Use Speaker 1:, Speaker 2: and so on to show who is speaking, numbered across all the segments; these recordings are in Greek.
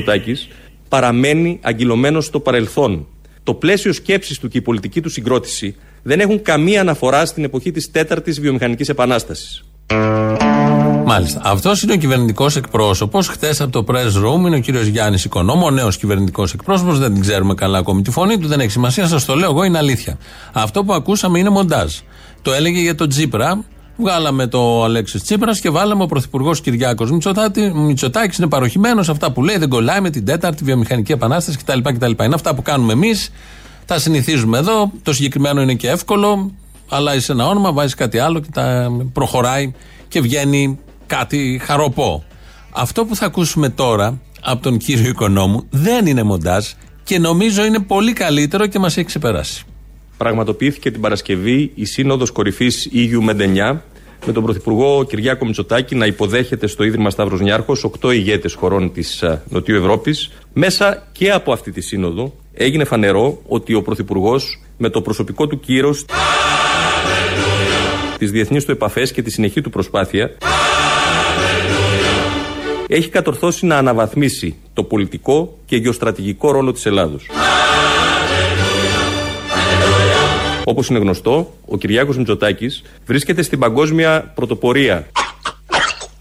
Speaker 1: Κυριάκος Μητσοτάκης παραμένει αγκυλωμένος στο παρελθόν. Το πλαίσιο σκέψης του και η πολιτική του συγκρότηση δεν έχουν καμία αναφορά στην εποχή της τέταρτης βιομηχανικής επανάστασης.
Speaker 2: Μάλιστα. Αυτός είναι ο κυβερνητικός εκπρόσωπος. Χθες από το press room είναι ο κύριος Γιάννης Οικονόμο, ο νέος κυβερνητικός εκπρόσωπος. Δεν την ξέρουμε καλά ακόμη τη φωνή του, δεν έχει σημασία. Σας το λέω εγώ, είναι αλήθεια. Αυτό που ακούσαμε είναι μοντάζ. Το έλεγε για τον Τζίπρα. Βγάλαμε το Αλέξης Τσίπρας και βάλαμε ο Πρωθυπουργός Κυριάκος Μητσοτάκης. Είναι παροχημένος αυτά που λέει, δεν κολλάει με την τέταρτη βιομηχανική επανάσταση κτλ. κτλ. Είναι αυτά που κάνουμε εμείς. Τα συνηθίζουμε εδώ. Το συγκεκριμένο είναι και εύκολο. Αλλάζει ένα όνομα, βάζεις κάτι άλλο και τα προχωράει και βγαίνει κάτι χαροπό. Αυτό που θα ακούσουμε τώρα από τον κύριο Οικονόμου δεν είναι μοντάζ και νομίζω είναι πολύ καλύτερο και μας έχει ξεπεράσει.
Speaker 1: Πραγματοποιήθηκε την Παρασκευή η Σύνοδος Κορυφής Ήγιου Μεντενιά με τον Πρωθυπουργό Κυριάκο Μητσοτάκη να υποδέχεται στο Ίδρυμα Σταύρος Νιάρχος οκτώ ηγέτες χωρών της ε, Νοτιού Ευρώπης. Μέσα και από αυτή τη σύνοδο έγινε φανερό ότι ο Πρωθυπουργός με το προσωπικό του κύρος τις διεθνείς του επαφές και τη συνεχή του προσπάθεια έχει κατορθώσει να αναβαθμίσει το πολιτικό και γεωστρατηγικό ρόλο της Ελλάδος. Όπως είναι γνωστό, ο Κυριάκος Μητσοτάκης βρίσκεται στην παγκόσμια πρωτοπορία.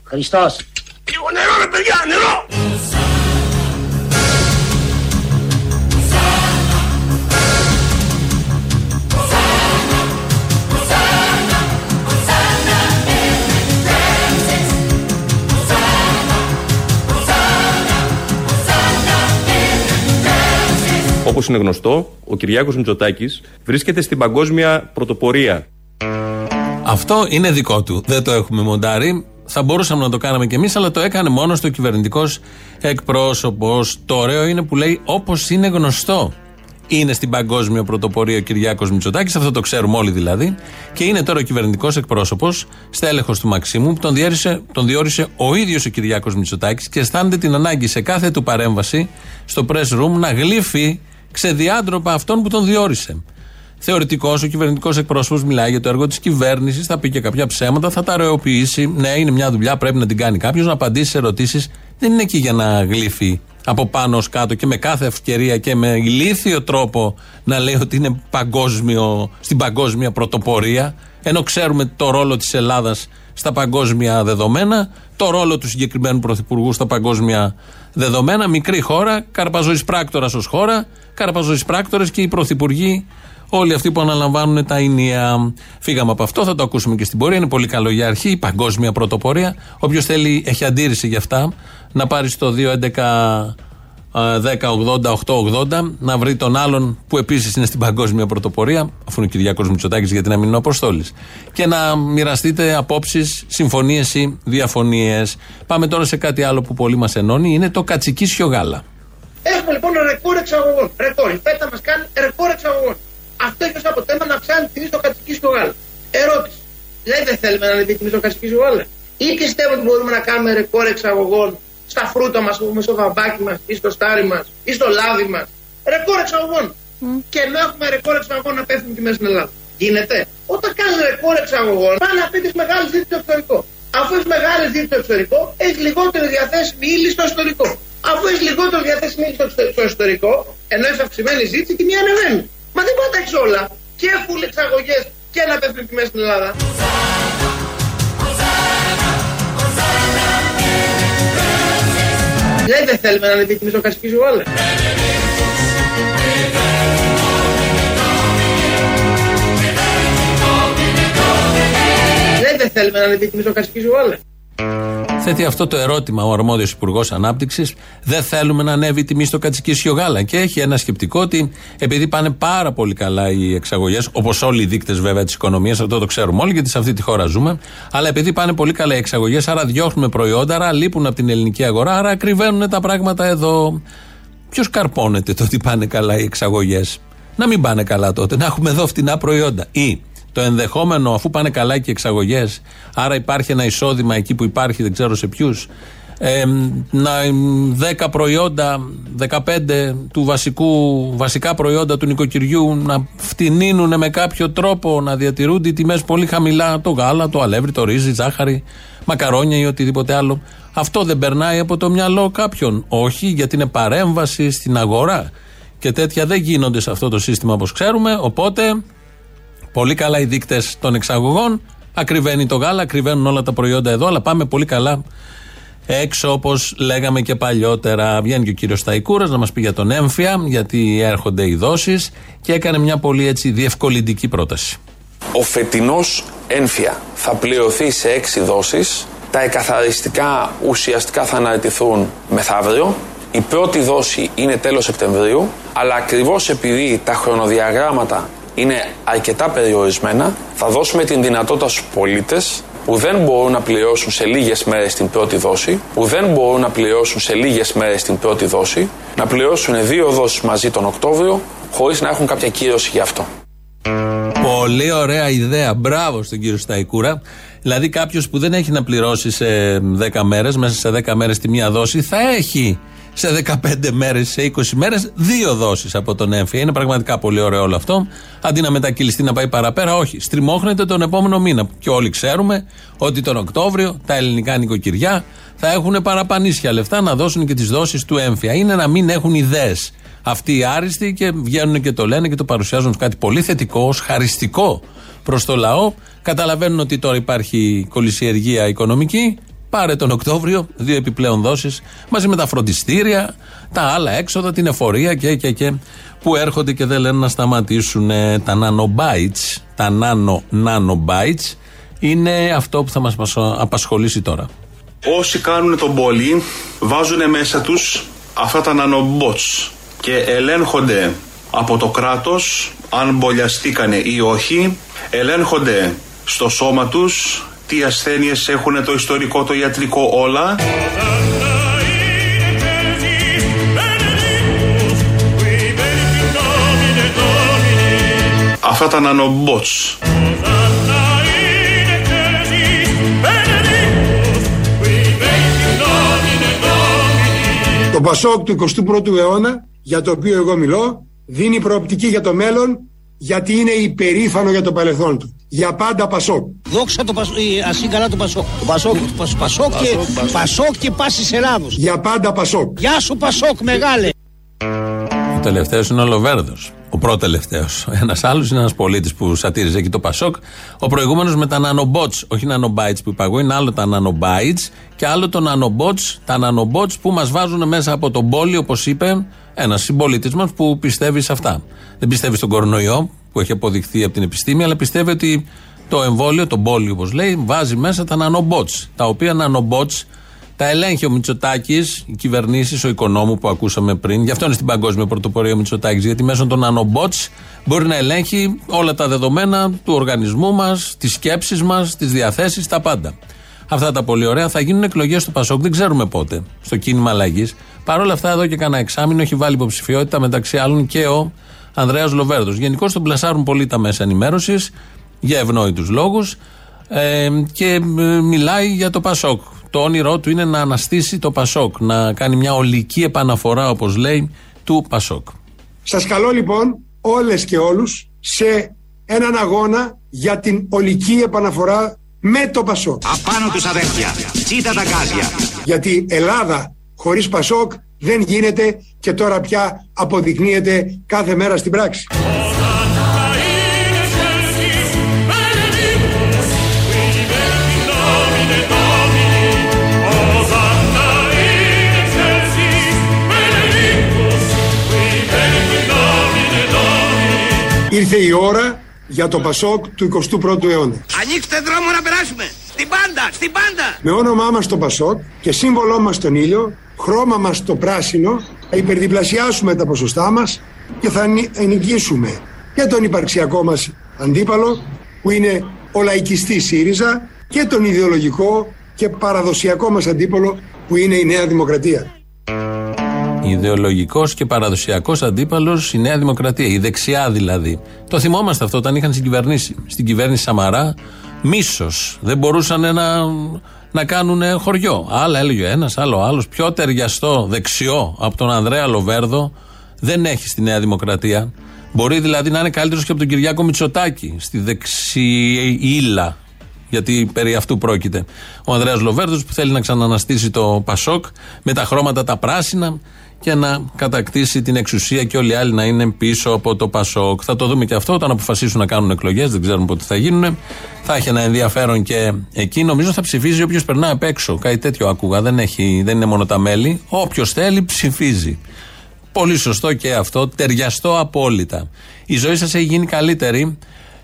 Speaker 3: Χριστός.
Speaker 4: Λίγο νερό ρε παιδιά, νερό!
Speaker 1: Όπως είναι γνωστό, ο Κυριάκος Μητσοτάκης βρίσκεται στην παγκόσμια πρωτοπορία.
Speaker 2: Αυτό είναι δικό του. Δεν το έχουμε μοντάρει. Θα μπορούσαμε να το κάναμε κι εμείς, αλλά το έκανε μόνος το κυβερνητικός εκπρόσωπος. Το ωραίο είναι που λέει όπως είναι γνωστό. Είναι στην παγκόσμια πρωτοπορία ο Κυριάκος Μητσοτάκης, αυτό το ξέρουμε όλοι δηλαδή. Και είναι τώρα ο κυβερνητικός εκπρόσωπος, στέλεχος του Μαξίμου, που τον, διέρισε, τον διόρισε ο ίδιος ο Κυριάκος Μητσοτάκης και αισθάνεται την ανάγκη σε κάθε του παρέμβαση στο press room να γλύφει ξεδιάντροπα αυτόν που τον διόρισε. Θεωρητικός, ο κυβερνητικός εκπρόσωπος μιλάει για το έργο της κυβέρνησης, θα πει και κάποια ψέματα, θα τα ρεοποιήσει. Ναι, είναι μια δουλειά, πρέπει να την κάνει κάποιος, να απαντήσει σε ερωτήσεις. Δεν είναι εκεί για να γλύφει από πάνω ως κάτω και με κάθε ευκαιρία και με ηλίθιο τρόπο να λέει ότι είναι παγκόσμιο, στην παγκόσμια πρωτοπορία. Ενώ ξέρουμε το ρόλο της Ελλάδας στα παγκόσμια δεδομένα, το ρόλο του συγκεκριμένου πρωθυπουργού στα παγκόσμια δεδομένα. Μικρή χώρα, καρπαζοής πράκτορας ως χώρα, καρπαζοής πράκτορες και οι πρωθυπουργοί, όλοι αυτοί που αναλαμβάνουν τα ίνια. Φύγαμε από αυτό, θα το ακούσουμε και στην πορεία. Είναι πολύ καλό για αρχή, η παγκόσμια πρωτοπορία. Όποιος θέλει, έχει αντίρρηση γι' αυτά, να πάρει στο 211 10-80-8-80 να βρει τον άλλον που επίσης είναι στην παγκόσμια πρωτοπορία, αφού είναι ο Κυριάκο Μητσοτάκης γιατί να μην είναι ο Αποστόλης. Και να μοιραστείτε απόψεις, συμφωνίες ή διαφωνίες. Πάμε τώρα σε κάτι άλλο που πολύ μας ενώνει, είναι το κατσικίσιο γάλα.
Speaker 3: Έχουμε λοιπόν ρεκόρ εξαγωγών. Ρεκόρ. Η ΦΕΤΑ μας κάνει ρεκόρ εξαγωγών. Αυτό έχει ω αποτέλεσμα να αυξάνει τη τιμή στο κατσικίσιο γάλα. Ερώτηση. Δηλαδή δεν θέλουμε να ανεβεί τιμή στο κατσικίσιο γάλα. Ή πιστεύω ότι μπορούμε να κάνουμε ρεκόρ εξαγωγών στα φρούτα μας, πούμε, στο βαμβάκι μας ή στο στάρι μας ή στο λάδι μας. Ρεκόρ εξαγωγών. Mm. Και ενώ έχουμε ρεκόρ εξαγωγών να πέφτουν τιμέ στην Ελλάδα. Γίνεται. Όταν κάνεις ρεκόρ εξαγωγών, πάνε να πεις μεγάλη ζήτηση στο εξωτερικό. Αφού έχεις μεγάλη ζήτηση στο εξωτερικό, έχεις λιγότερο διαθέσιμη ύλη στο εσωτερικό. Αφού έχεις λιγότερο διαθέσιμη ύλη στο εσωτερικό, ενώ έχει αυξημένη ζήτηση, η τιμή ανεβαίνει. Μα δεν μπορεί να τα έχει όλα. Και φουλ εξαγωγές και να πέφτουν τιμέ στην Ελλάδα. Δηλαδή δεν θέλουμε να ανεβεί τιμή στο κασκίζου όλα. Δηλαδή δεν θέλουμε να ανεβεί τιμή στο κασκίζου όλα.
Speaker 2: Θέτει αυτό το ερώτημα ο αρμόδιος Υπουργός Ανάπτυξης. Δεν θέλουμε να ανέβει η τιμή στο κατσικίσιο γάλα. Και έχει ένα σκεπτικό ότι επειδή πάνε πάρα πολύ καλά οι εξαγωγές, όπως όλοι οι δείκτες βέβαια της οικονομίας, αυτό το ξέρουμε όλοι, γιατί σε αυτή τη χώρα ζούμε, αλλά επειδή πάνε πολύ καλά οι εξαγωγές, άρα διώχνουμε προϊόντα, άρα λείπουν από την ελληνική αγορά, άρα ακριβένουν τα πράγματα εδώ. Ποιος καρπώνεται το ότι πάνε καλά οι εξαγωγές; Να μην πάνε καλά τότε, να έχουμε εδώ φτηνά προϊόντα. Ή το ενδεχόμενο, αφού πάνε καλά και οι εξαγωγές, άρα υπάρχει ένα εισόδημα εκεί που υπάρχει, δεν ξέρω σε ποιους, ε, να, 10 προϊόντα, 15 του βασικού, βασικά προϊόντα του νοικοκυριού να φτηνίνουν με κάποιο τρόπο, να διατηρούνται οι τιμές πολύ χαμηλά, το γάλα, το αλεύρι, το ρύζι, ζάχαρη, μακαρόνια ή οτιδήποτε άλλο. Αυτό δεν περνάει από το μυαλό κάποιον. Όχι, γιατί είναι παρέμβαση στην αγορά. Και τέτοια δεν γίνονται σε αυτό το σύστημα όπως ξέρουμε. Οπότε, πολύ καλά οι δείκτες των εξαγωγών. Ακριβένει το γάλα, ακριβένουν όλα τα προϊόντα εδώ, αλλά πάμε πολύ καλά έξω όπως λέγαμε και παλιότερα. Βγαίνει και ο κύριος Σταϊκούρας να μας πει για τον έμφυα, γιατί έρχονται οι δόσεις και έκανε μια πολύ έτσι διευκολυντική πρόταση.
Speaker 5: Ο φετινός έμφυα θα πληρωθεί σε έξι δόσεις. Τα εκαθαριστικά ουσιαστικά θα αναρτηθούν μεθαύριο. Η πρώτη δόση είναι τέλος Σεπτεμβρίου, αλλά ακριβώς επειδή τα χρονοδιαγράμματα είναι αρκετά περιορισμένα, θα δώσουμε την δυνατότητα στους πολίτες που δεν μπορούν να πληρώσουν σε λίγες μέρες την πρώτη δόση, που δεν μπορούν να πληρώσουν σε λίγες μέρες την πρώτη δόση, να πληρώσουν δύο δόσεις μαζί τον Οκτώβριο, χωρίς να έχουν κάποια κύρωση γι' αυτό.
Speaker 2: Πολύ ωραία ιδέα. Μπράβο στον κύριο Σταϊκούρα. Δηλαδή, κάποιος που δεν έχει να πληρώσει σε 10 μέρες, μέσα σε 10 μέρες τη μία δόση, θα έχει σε 15 μέρες, σε 20 μέρες, δύο δόσεις από τον έμφυα. Είναι πραγματικά πολύ ωραίο όλο αυτό. Αντί να μετακυλιστεί να πάει παραπέρα, όχι. Στριμώχνεται τον επόμενο μήνα. Και όλοι ξέρουμε ότι τον Οκτώβριο τα ελληνικά νοικοκυριά θα έχουν παραπανίσια λεφτά να δώσουν και τις δόσεις του έμφυα. Είναι να μην έχουν ιδέες αυτοί οι άριστοι και βγαίνουν και το λένε και το παρουσιάζουν ως κάτι πολύ θετικό, ως χαριστικό προς το λαό. Καταλαβαίνουν ότι τώρα υπάρχει κολυσιεργία οικονομική Πάρε τον Οκτώβριο δύο επιπλέον δόσεις μαζί με τα φροντιστήρια, τα άλλα έξοδα, την εφορία και, και, και που έρχονται και δεν λένε να σταματήσουν τα nanobytes. Τα nano nanobytes είναι αυτό που θα μας απασχολήσει τώρα.
Speaker 6: Όσοι κάνουν τον πόλη βάζουν μέσα τους αυτά τα nanobots και ελέγχονται από το κράτος αν μπολιαστήκανε ή όχι, ελέγχονται στο σώμα τους τι ασθένειες έχουν το ιστορικό, το ιατρικό, όλα; Αυτά τα nanobots. Το Πασόκ του 21ου αιώνα, για το οποίο εγώ μιλώ, δίνει προοπτική για το μέλλον γιατί είναι υπερήφανο για το παρελθόν του. Για πάντα Πασόκ.
Speaker 7: Δόξα το Πασόκ, ας καλά το Πασόκ. Το Πασόκ, το Πασόκ, και, Πασόκ και πάσης Ελλάδος.
Speaker 6: Για πάντα Πασόκ.
Speaker 7: Γεια σου Πασόκ μεγάλε.
Speaker 2: Ο τελευταίος είναι ο Λοβέρδος. Ο πρώτο τελευταίο. Ένας άλλος είναι ένας πολίτης που σατήριζε εκεί το Πασόκ. Ο προηγούμενος με τα nanobots, όχι nanobytes που είπα εγώ, είναι άλλο τα nanobytes και άλλο το nanobots, τα nanobots που μας βάζουν μέσα από τον πόλη, όπως είπε ένας συμπολίτης μας που πιστεύει σε αυτά. Δεν πιστεύει στον κορονοϊό που έχει αποδειχθεί από την επιστήμη, αλλά πιστεύει ότι το εμβόλιο, το πόλη όπως λέει, βάζει μέσα τα nanobots. Τα οποία nanobots τα ελέγχει ο Μητσοτάκης, οι κυβερνήσεις, ο οικονόμου που ακούσαμε πριν. Γι' αυτό είναι στην παγκόσμια πρωτοπορία ο Μητσοτάκης, γιατί μέσω των nanobots μπορεί να ελέγχει όλα τα δεδομένα του οργανισμού μας, τις σκέψεις μας, τις διαθέσεις, τα πάντα. Αυτά τα πολύ ωραία. Θα γίνουν εκλογές του Πασόκ, δεν ξέρουμε πότε, στο κίνημα αλλαγής. Παρ' όλα αυτά, εδώ και κανένα εξάμεινο έχει βάλει υποψηφιότητα μεταξύ άλλων και ο Ανδρέας Λοβέρδος. Γενικώς τον πλασάρουν πολύ τα μέσα ενημέρωσης για ευνόητους λόγους ε, και ε, μιλάει για το Πασόκ. Το όνειρό του είναι να αναστήσει το Πασόκ, να κάνει μια ολική επαναφορά, όπως λέει, του Πασόκ.
Speaker 6: Σας καλώ λοιπόν όλες και όλους σε έναν αγώνα για την ολική επαναφορά με το Πασόκ.
Speaker 8: Απάνω τους αδέρφια, τσίτα τα γκάζια.
Speaker 6: Γιατί Ελλάδα χωρίς Πασόκ δεν γίνεται και τώρα πια αποδεικνύεται κάθε μέρα στην πράξη. Ήρθε η ώρα για το Πασόκ του 21ου αιώνα.
Speaker 4: Ανοίξτε δρόμο να περάσουμε. Στην πάντα, στην πάντα.
Speaker 6: Με όνομά μας το Πασόκ και σύμβολό μας τον ήλιο, χρώμα μας το πράσινο, θα υπερδιπλασιάσουμε τα ποσοστά μας και θα ενοικήσουμε και τον υπαρξιακό μας αντίπαλο που είναι ο λαϊκιστής ΣΥΡΙΖΑ και τον ιδεολογικό και παραδοσιακό μας αντίπαλο που είναι η Νέα Δημοκρατία.
Speaker 2: Ιδεολογικός και παραδοσιακός αντίπαλος η Νέα Δημοκρατία, η δεξιά δηλαδή. Το θυμόμαστε αυτό όταν είχαν συγκυβερνήσει. Στην κυβέρνηση Σαμαρά, μίσος. Δεν μπορούσαν να, να κάνουν χωριό. Άλλα έλεγε ένας, άλλο άλλος. Πιο ταιριαστό δεξιό από τον Ανδρέα Λοβέρδο δεν έχει στη Νέα Δημοκρατία. Μπορεί δηλαδή να είναι καλύτερος και από τον Κυριάκο Μητσοτάκη στη δεξιήλα. Γιατί περί αυτού πρόκειται. Ο Ανδρέας Λοβέρδος που θέλει να ξαναναστήσει το Πασόκ με τα χρώματα τα πράσινα και να κατακτήσει την εξουσία και όλοι οι άλλοι να είναι πίσω από το Πασόκ. Θα το δούμε και αυτό όταν αποφασίσουν να κάνουν εκλογές, δεν ξέρουμε πότε θα γίνουν. Θα έχει ένα ενδιαφέρον και εκεί. Νομίζω θα ψηφίζει όποιος περνά απ' έξω. Κάτι τέτοιο άκουγα. Δεν, έχει, δεν είναι μόνο τα μέλη. Όποιος θέλει ψηφίζει. Πολύ σωστό και αυτό. Ταιριαστό απόλυτα. Η ζωή σας έχει γίνει καλύτερη.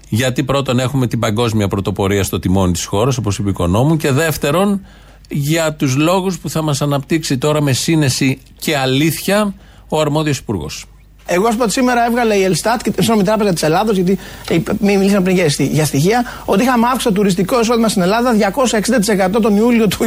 Speaker 2: Γιατί πρώτον έχουμε την παγκόσμια πρωτοπορία στο τιμόνι της χώρας, όπως είπε η οικονόμου, και δεύτερον για τους λόγους που θα μας αναπτύξει τώρα με σύνεση και αλήθεια ο αρμόδιος υπουργός.
Speaker 9: Εγώ, ας πω σήμερα έβγαλε η Ελστάτ και η Τράπεζα της Ελλάδος, γιατί μιλήσαμε πριν για στοιχεία, ότι είχαμε αύξηση το τουριστικό εισόδημα στην Ελλάδα 260% τον Ιούλιο του 2021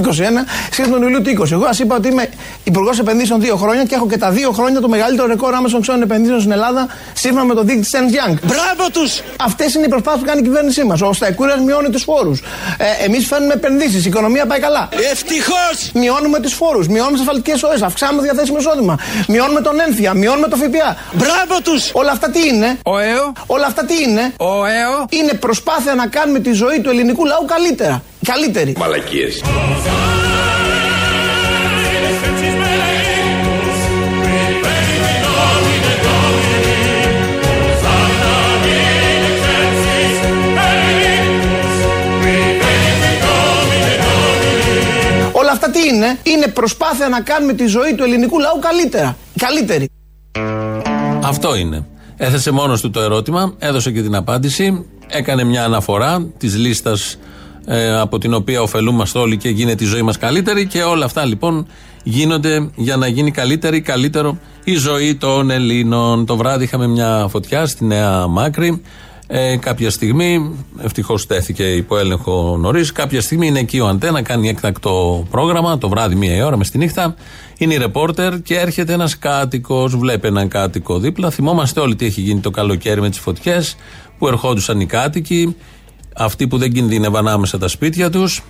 Speaker 9: σχέση με τον Ιούλιο του 2020. Εγώ ας είπα ότι είμαι υπουργός επενδύσεων δύο χρόνια και έχω και τα δύο χρόνια το μεγαλύτερο ρεκόρ άμεσων ξένων επενδύσεων στην Ελλάδα σύμφωνα με το δείκτη Σεν Young.
Speaker 7: Μπράβο τους!
Speaker 9: Αυτές είναι οι προσπάθειες που κάνει η κυβέρνησή μας. Ο Σταϊκούρας μειώνει τους φόρους. Ε, Εμείς φέρνουμε επενδύσεις. Η οικονομία πάει καλά.
Speaker 7: Ευτυχώς!
Speaker 9: Μειώνουμε τους φόρους, μειώνουμε τις ασφαλτικές ώρε, αυξάνουμε διαθέσιμο εισόδημα, μειώνουμε τον ένθια, μειώνουμε το ΦΠΑ.
Speaker 7: Μπράβο τους!
Speaker 9: Όλα αυτά τι είναι;
Speaker 7: Ο ΕΟ.
Speaker 9: Όλα αυτά τι είναι;
Speaker 7: Ο ΕΟ.
Speaker 9: Είναι προσπάθεια να κάνουμε τη ζωή του ελληνικού λαού καλύτερα. Καλύτερη.
Speaker 1: Μαλακίες.
Speaker 9: Όλα αυτά τι είναι; Είναι προσπάθεια να κάνουμε τη ζωή του ελληνικού λαού καλύτερα. Καλύτερη.
Speaker 2: Αυτό είναι. Έθεσε μόνος του το ερώτημα, έδωσε και την απάντηση, έκανε μια αναφορά της λίστας ε, από την οποία ωφελούμαστε όλοι και γίνεται η ζωή μας καλύτερη και όλα αυτά λοιπόν γίνονται για να γίνει καλύτερη, καλύτερο η ζωή των Ελλήνων. Το βράδυ είχαμε μια φωτιά στη Νέα Μάκρη. Ε, κάποια στιγμή, ευτυχώς τέθηκε υπό έλεγχο νωρίς. Κάποια στιγμή είναι εκεί ο Αντένα, κάνει έκτακτο πρόγραμμα το βράδυ, μία η ώρα μες στη νύχτα. Είναι η ρεπόρτερ και έρχεται ένας κάτοικος, βλέπει έναν κάτοικο δίπλα. Θυμόμαστε όλοι τι έχει γίνει το καλοκαίρι με τις φωτιές που ερχόντουσαν οι κάτοικοι, αυτοί που δεν κινδύνευαν άμεσα τα σπίτια τους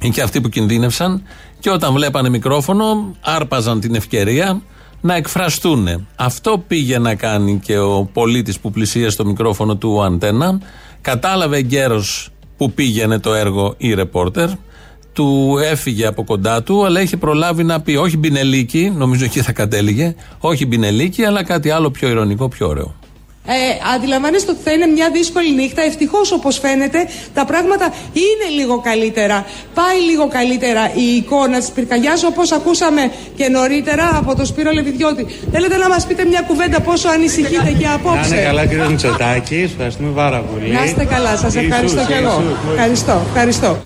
Speaker 2: ή και αυτοί που κινδύνευσαν. Και όταν βλέπανε μικρόφωνο, άρπαζαν την ευκαιρία να εκφραστούν. Αυτό πήγε να κάνει και ο πολίτης που πλησίασε στο μικρόφωνο του Αντένα. Κατάλαβε εγκαίρω που πήγαινε το έργο η ρεπόρτερ. Του έφυγε από κοντά του, αλλά είχε προλάβει να πει όχι μπινελίκι, νομίζω εκεί θα κατέληγε, όχι μπινελίκι, αλλά κάτι άλλο πιο ηρωνικό, πιο ωραίο.
Speaker 10: Ε, αντιλαμβάνεστε ότι θα είναι μια δύσκολη νύχτα. Ευτυχώς, όπως φαίνεται, τα πράγματα είναι λίγο καλύτερα. Πάει λίγο καλύτερα η εικόνα της πυρκαγιάς, όπως ακούσαμε και νωρίτερα από τον Σπύρο Λεβιδιώτη. Θέλετε να μας πείτε μια κουβέντα πόσο ανησυχείτε και απόψε.
Speaker 11: Να είναι καλά, κύριε Μητσοτάκη. Ευχαριστούμε πάρα πολύ.
Speaker 10: Να είστε καλά, σας ευχαριστώ και εγώ. Ευχαριστώ, ευχαριστώ.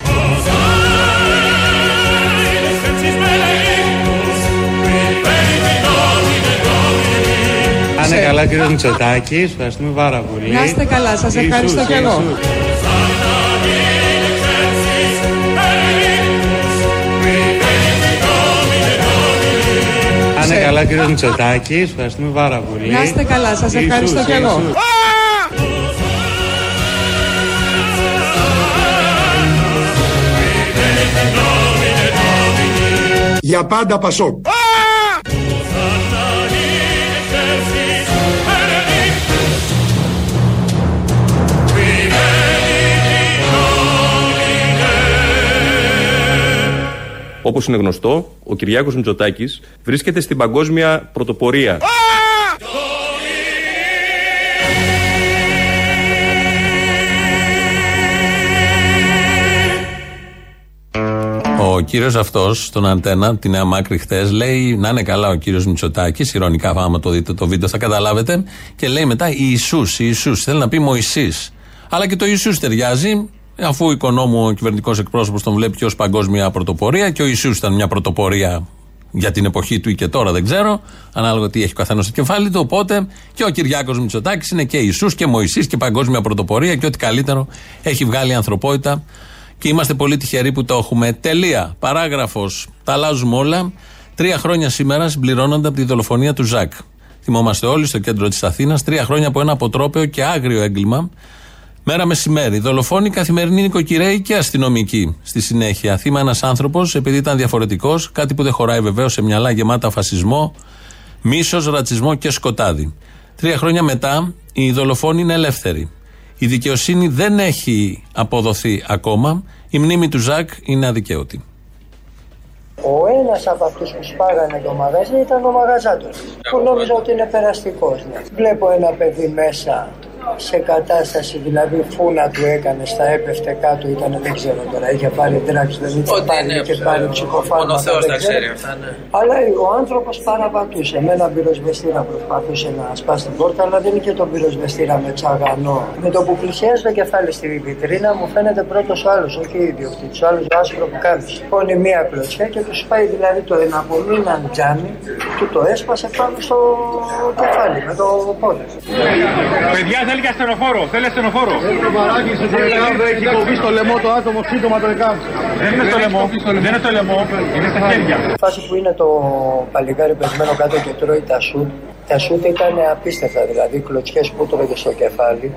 Speaker 11: Να είναι καλά, κύριε Μητσοτάκης. Ευχαριστούμε πάρα πολύ.
Speaker 10: Να είστε καλά, σας ευχαριστώ και εγώ.
Speaker 11: Να είναι καλά, κύριε Μητσοτάκης. Ευχαριστούμε πάρα πολύ.
Speaker 10: Να είστε καλά, σας ευχαριστώ και εγώ.
Speaker 6: Για πάντα Πασόκ.
Speaker 1: Όπως είναι γνωστό, ο Κυριάκος Μητσοτάκης βρίσκεται στην παγκόσμια πρωτοπορία.
Speaker 2: Ο κύριος αυτός, στον Αντένα, τη Νέα Μάκρη χθε, λέει να είναι καλά ο κύριος Μητσοτάκης. Ηρωνικά, άμα το δείτε το βίντεο, θα καταλάβετε. Και λέει μετά Ιησούς, Ιησούς. Θέλει να πει Μωυσής. Αλλά και το Ιησούς ταιριάζει, αφού ο οικονόμου, ο κυβερνητικός εκπρόσωπος τον βλέπει ως παγκόσμια πρωτοπορία και ο Ιησούς ήταν μια πρωτοπορία για την εποχή του ή και τώρα δεν ξέρω, ανάλογα τι έχει ο καθένας στο κεφάλι του. Οπότε και ο Κυριάκος Μητσοτάκης είναι και Ιησούς και Μωυσής και παγκόσμια πρωτοπορία και ό,τι καλύτερο έχει βγάλει η ανθρωπότητα και είμαστε πολύ τυχεροί που το έχουμε. Τελεία. Παράγραφος. Τα αλλάζουμε όλα. Τρία χρόνια σήμερα συμπληρώνονται από τη δολοφονία του Ζακ. Θυμόμαστε όλοι στο κέντρο της Αθήνας. Τρία χρόνια από ένα αποτρόπαιο και άγριο έγκλημα Μέρα μεσημέρι. Δολοφόνοι καθημερινοί νοικοκυρέοι και αστυνομικοί. Στη συνέχεια, θύμα ένας άνθρωπος, επειδή ήταν διαφορετικός, κάτι που δεν χωράει βεβαίως σε μυαλά γεμάτα φασισμό, μίσος, ρατσισμό και σκοτάδι. Τρία χρόνια μετά, οι δολοφόνοι είναι ελεύθεροι. Η δικαιοσύνη δεν έχει αποδοθεί ακόμα. Η μνήμη του Ζακ είναι αδικαίωτη.
Speaker 12: Ο ένας από αυτούς που σπάγανε το μαγαζί ήταν ο μαγαζάτος. Που νόμιζα ότι είναι περαστικός. Ναι. Βλέπω ένα παιδί μέσα σε κατάσταση, δηλαδή φούνα του έκανε, στα έπεφτε κάτω, ήταν δεν ξέρω τώρα, είχε πάρει τράξη, δεν είχε πάρει,
Speaker 13: ναι,
Speaker 12: είχε πάρει ψυχοφάρμακα.
Speaker 13: Ο Θεός
Speaker 12: δεν
Speaker 13: τα
Speaker 12: ξέρω.
Speaker 13: ξέρει αυτά, ναι.
Speaker 12: Αλλά ο άνθρωπος παραβατούσε. Με ένα πυροσβεστήρα προσπαθούσε να σπάσει την πόρτα, αλλά δεν είχε τον πυροσβεστήρα με τσαγανό. Με το που πλησιάζει το κεφάλι στη βιτρίνα, μου φαίνεται πρώτος ο άλλος, όχι ο ιδιοκτήτης. Ο άλλος ο άσπρο που κάνει. Πόνει μία κλωτσιά και τους πάει δηλαδή το εναπομείναν τζάμι, του το έσπασε πάνω στο κεφάλι με το πόδι.
Speaker 14: Παιδιά θέλει και ασθενοφόρο, θέλει ασθενοφόρο.
Speaker 15: Το παράκι στο δεκάβδο έχει κοβεί στο λαιμό το άτομο σύντομα το δεκάβδο.
Speaker 14: Δεν είναι στο λαιμό, δεν είναι στο λαιμό, είναι στα χέρια.
Speaker 12: Η φάση που είναι το παλικάρι πεσμένο κάτω και τρώει τα σουτ. Τα σουτ ήταν απίστευτα, δηλαδή κλωτσιές που τρώγε στο κεφάλι.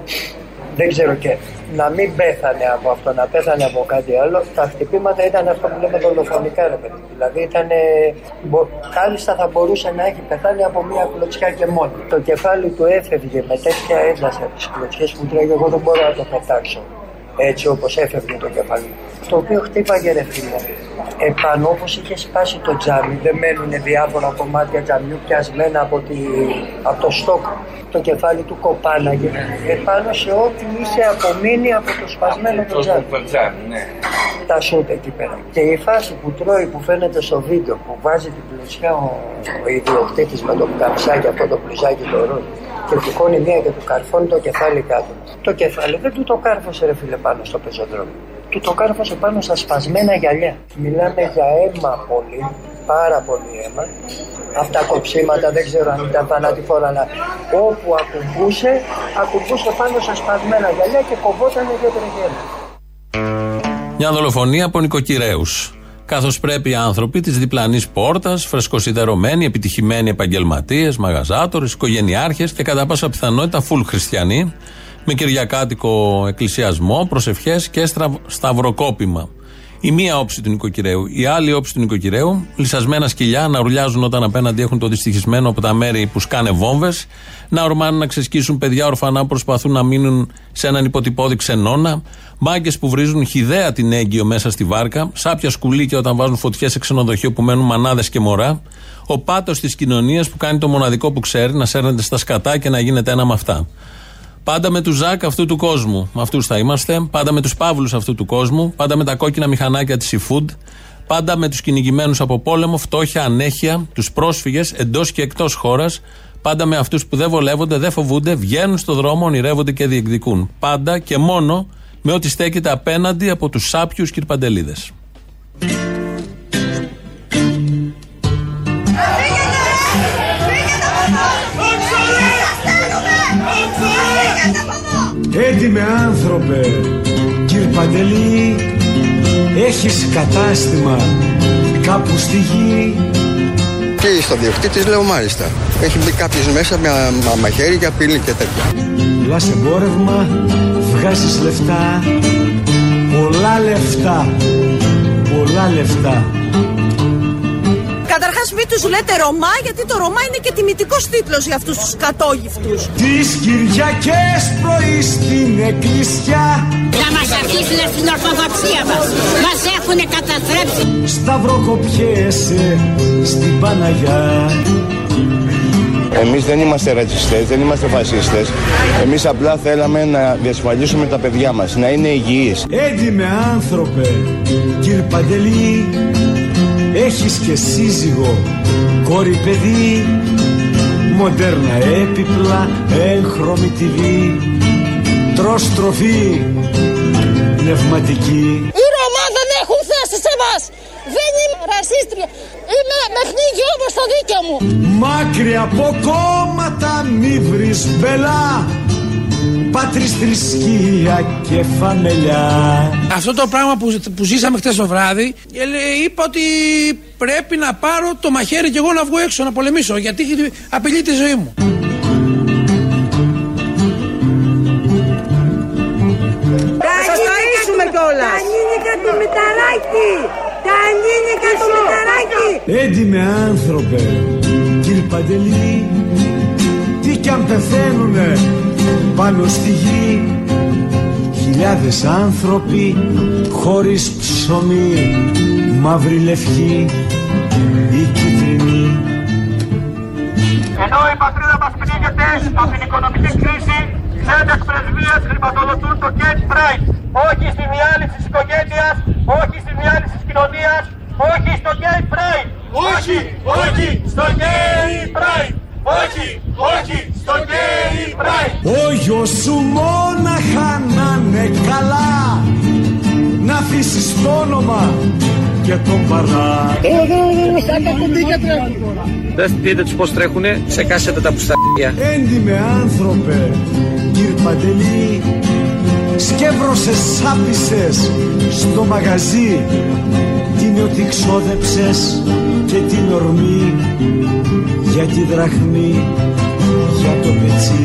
Speaker 12: Δεν ξέρω και να μην πέθανε από αυτό, να πέθανε από κάτι άλλο. Τα χτυπήματα ήταν αυτό που λέμε δολοφονικά, ρε παιδί. Δηλαδή ήταν. Κάλλιστα θα μπορούσε να έχει πεθάνει από μία κλωτσιά και μόνο. Το κεφάλι του έφευγε με τέτοια ένταση από τις κλωτσιές που τρώγε. Εγώ δεν μπορώ να το πετάξω έτσι όπως έφευγε το κεφάλι. Το οποίο χτύπαγε ρε φίλε. Επάνω όπως είχε σπάσει το τζάμι, δεν μένουν διάφορα κομμάτια τζαμιού πιασμένα από, τη, από το στόκ. Το κεφάλι του κοπάναγε επάνω σε ό,τι είχε απομείνει από το σπασμένο το τζάμι.
Speaker 13: ναι.
Speaker 12: Τα σούτ εκεί πέρα. Και η φάση που τρώει που φαίνεται στο βίντεο που βάζει την πλουσιά ο, ο ιδιοκτήτης με το καμψάκι αυτό το πλουζάκι το ροζ και του κόνει μία και του καρφώνει το κεφάλι κάτω. Το κεφάλι δεν του το κάρφωσε ρε φίλε πάνω στο πεζοδρόμιο. Του το κάρφωσε πάνω στα σπασμένα γυαλιά. Μιλάμε για αίμα πολύ, πάρα πολύ αίμα. Αυτά κοψίματα δεν ξέρω αν ήταν θανατηφόρα, αλλά όπου ακουμπούσε, ακουμπούσε πάνω στα σπασμένα γυαλιά και κοβότανε και τρεγέλα.
Speaker 2: Μια δολοφονία από νοικοκυρέους. Καθώς πρέπει οι άνθρωποι της διπλανής πόρτας, φρεσκοσυδερωμένοι, επιτυχημένοι επαγγελματίες, μαγαζάτορες, οικογενειάρχες και κατά πάσα πιθανότητα φουλ χριστιανοί, με κυριακάτικο εκκλησιασμό, προσευχές και στρα... σταυροκόπημα. Η μία όψη του νοικοκυρέου. Η άλλη όψη του νοικοκυρέου, λυσασμένα σκυλιά να ρουλιάζουν όταν απέναντι έχουν το δυστυχισμένο από τα μέρη που σκάνε βόμβες, να ορμάνουν να ξεσκίσουν παιδιά ορφανά που προσπαθούν να μείνουν σε έναν υποτυπώδη ξενώνα, μάγκε που βρίζουν χιδέα την έγκυο μέσα στη βάρκα, σάπια σκουλίκια όταν βάζουν φωτιές σε ξενοδοχείο που μένουν μανάδες και μωρά, ο πάτος της κοινωνίας που κάνει το μοναδικό που ξέρει, να σέρνεται στα σκατά και να γίνεται ένα με αυτά. Πάντα με τους Ζακ αυτού του κόσμου. Με αυτούς θα είμαστε. Πάντα με τους Παύλους αυτού του κόσμου. Πάντα με τα κόκκινα μηχανάκια της eFood. Πάντα με τους κυνηγημένους από πόλεμο, φτώχεια, ανέχεια, τους πρόσφυγες εντός και εκτός χώρας. Πάντα με αυτούς που δεν βολεύονται, δεν φοβούνται, βγαίνουν στο δρόμο, ονειρεύονται και διεκδικούν. Πάντα και μόνο με ό,τι στέκεται απέναντι από τους σάπιους κυρπαντελίδες.
Speaker 16: Έντιμε άνθρωπε, κύρ Παντελή, έχεις κατάστημα κάπου στη γη;
Speaker 17: Και στο διοκτήτης λέω μάλιστα. Έχει μπει κάποιος μέσα με μα- μαχαίρι και απειλή και τέτοια.
Speaker 16: Μιλάς εμπόρευμα, βγάζεις λεφτά, πολλά λεφτά, πολλά λεφτά.
Speaker 18: Καταρχάς, μην τους λέτε Ρωμά, γιατί το Ρωμά είναι και τιμητικός τίτλος για αυτούς τους κατόγυφτους.
Speaker 16: Τις Κυριακές πρωί στην εκκλησιά
Speaker 19: Να μας αφήσουν στην ορθοδοξία μας. Μας έχουν καταστρέψει.
Speaker 16: Σταυροκοπιέσαι στην Παναγιά
Speaker 20: Εμείς δεν είμαστε ρατσιστές, δεν είμαστε φασίστες. Εμείς απλά θέλαμε να διασφαλίσουμε τα παιδιά μας, να είναι υγιείς.
Speaker 16: Έντιμε άνθρωπε, κύρ Παντελή, έχεις και σύζυγο, κόρη παιδί, μοντέρνα έπιπλα, έγχρωμη TV, τρως τροφή, πνευματική.
Speaker 19: Οι Ρωμά δεν έχουν θέση σε μας. Δεν είμαι ρασίστρια. Είμαι παιχνίδι όπως το δίκαιο μου.
Speaker 16: Μάκρυ από κόμματα μη βρεις μπελά, πάτρις θρησκεία και φαμελιά.
Speaker 21: Αυτό το πράγμα που, που ζήσαμε χθες το βράδυ, ε, λέ- είπα ότι πρέπει να πάρω το μαχαίρι και εγώ να βγω έξω να πολεμήσω, γιατί απειλεί τη ζωή μου.
Speaker 22: κιόλας. Τα νίνικα του Μηταράκη. Τα νίνικα του Μηταράκη.
Speaker 16: Έντιμε άνθρωπε, κύριε Παντελή, τι κι αν πεθαίνουνε πάνω στη γη. Χιλιάδες άνθρωποι χωρίς ψωμί, μαύρη λευκή ή κίτρινη.
Speaker 23: Ενώ η πατρίδα μας πνίγεται από την οικονομική κρίση, ξένες πρεσβείες χρηματοδοτούν το Gate Pride. Όχι στη διάλυση της οικογένειας, όχι στη διάλυση της κοινωνίας, όχι στο Gate Pride. Όχι, όχι στο Gay Pride. Όχι, όχι στο Gay Pride.
Speaker 16: Ο γιος σου μόναχα να είναι καλά. Να αφήσεις το όνομα και τον παρά
Speaker 24: Δεν δείτε τους πως τρέχουνε, ξεκάσετε τα πουσταρία.
Speaker 16: Έντιμε άνθρωπε, κύριε Παντελή Σκεύρωσες σάπισες στο μαγαζί. Την ότι ξόδεψες και την ορμή Για τη δραχμή, για το πετσί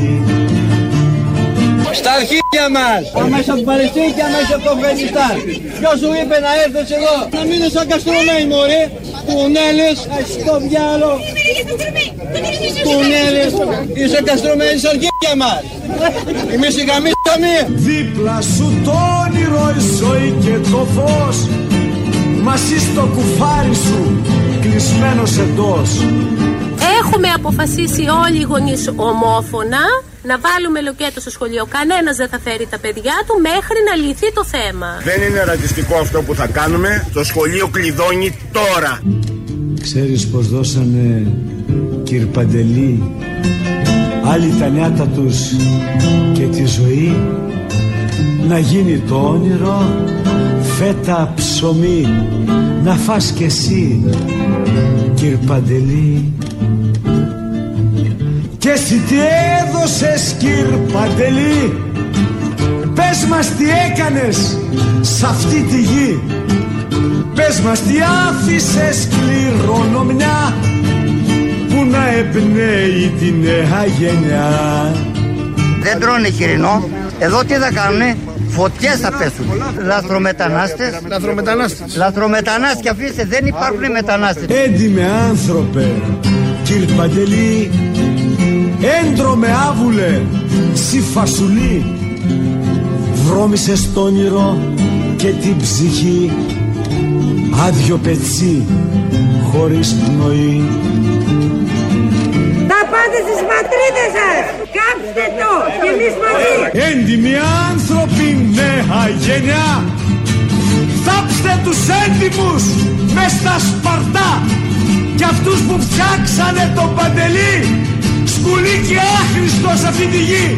Speaker 22: Στα αρχίδια μας. Αμέσως από την Παλαιστίνη και αμέσως από το Αφγανιστάν. Ποιος σου είπε να έρθεις εδώ; Να μείνεις σαν καστρωμένοι μωρέ. Τουνέλες, στο διάλο. Τουνέλες, είσαι καστρωμένοι στα αρχίδια μας. Εμείς οι γαμίσαμε.
Speaker 16: Δίπλα σου το όνειρο η ζωή και το φως Μαζί στο κουφάρι σου κλεισμένος εντός
Speaker 25: Έχουμε αποφασίσει όλοι οι γονείς ομόφωνα να βάλουμε λοκέτο στο σχολείο. Κανένας δεν θα φέρει τα παιδιά του μέχρι να λυθεί το θέμα.
Speaker 20: Δεν είναι ρατσιστικό αυτό που θα κάνουμε. Το σχολείο κλειδώνει τώρα.
Speaker 16: Ξέρεις πως δώσανε κύρ Παντελή; Άλλοι τα νιάτα τους και τη ζωή Να γίνει το όνειρο φέτα ψωμί Να φας κι εσύ κύρ Παντελή Και εσύ τι έδωσες κύρ Παντελή; Πες μας τι έκανες σ' αυτή τη γη Πες μας τι άφησες κληρονομιά που να εμπνέει τη νέα γενιά
Speaker 22: Δεν τρώνε χοιρινό. Εδώ τι θα κάνουνε; Φωτιές θα πέσουν. Λαθρομετανάστες.
Speaker 9: Λαθρομετανάστες.
Speaker 22: Λαθρομετανάστες και αφήστε δεν υπάρχουν μετανάστες.
Speaker 16: Έντιμε άνθρωπε κύρ Παντελή Έντρομε άβουλε σι φασουλή. Βρώμησες το όνειρο και την ψυχή. Άδειο πετσί χωρίς πνοή.
Speaker 22: Θα πάτε στις πατρίδες σας. Κάψτε το και εμείς μαζί.
Speaker 16: Έντιμοι άνθρωποι νέα γενιά. Θάψτε τους έντιμους μες στα σπαρτά. Και αυτούς που φτιάξανε τον παντελή Σκουλή και άχρηστο σε αυτή τη γη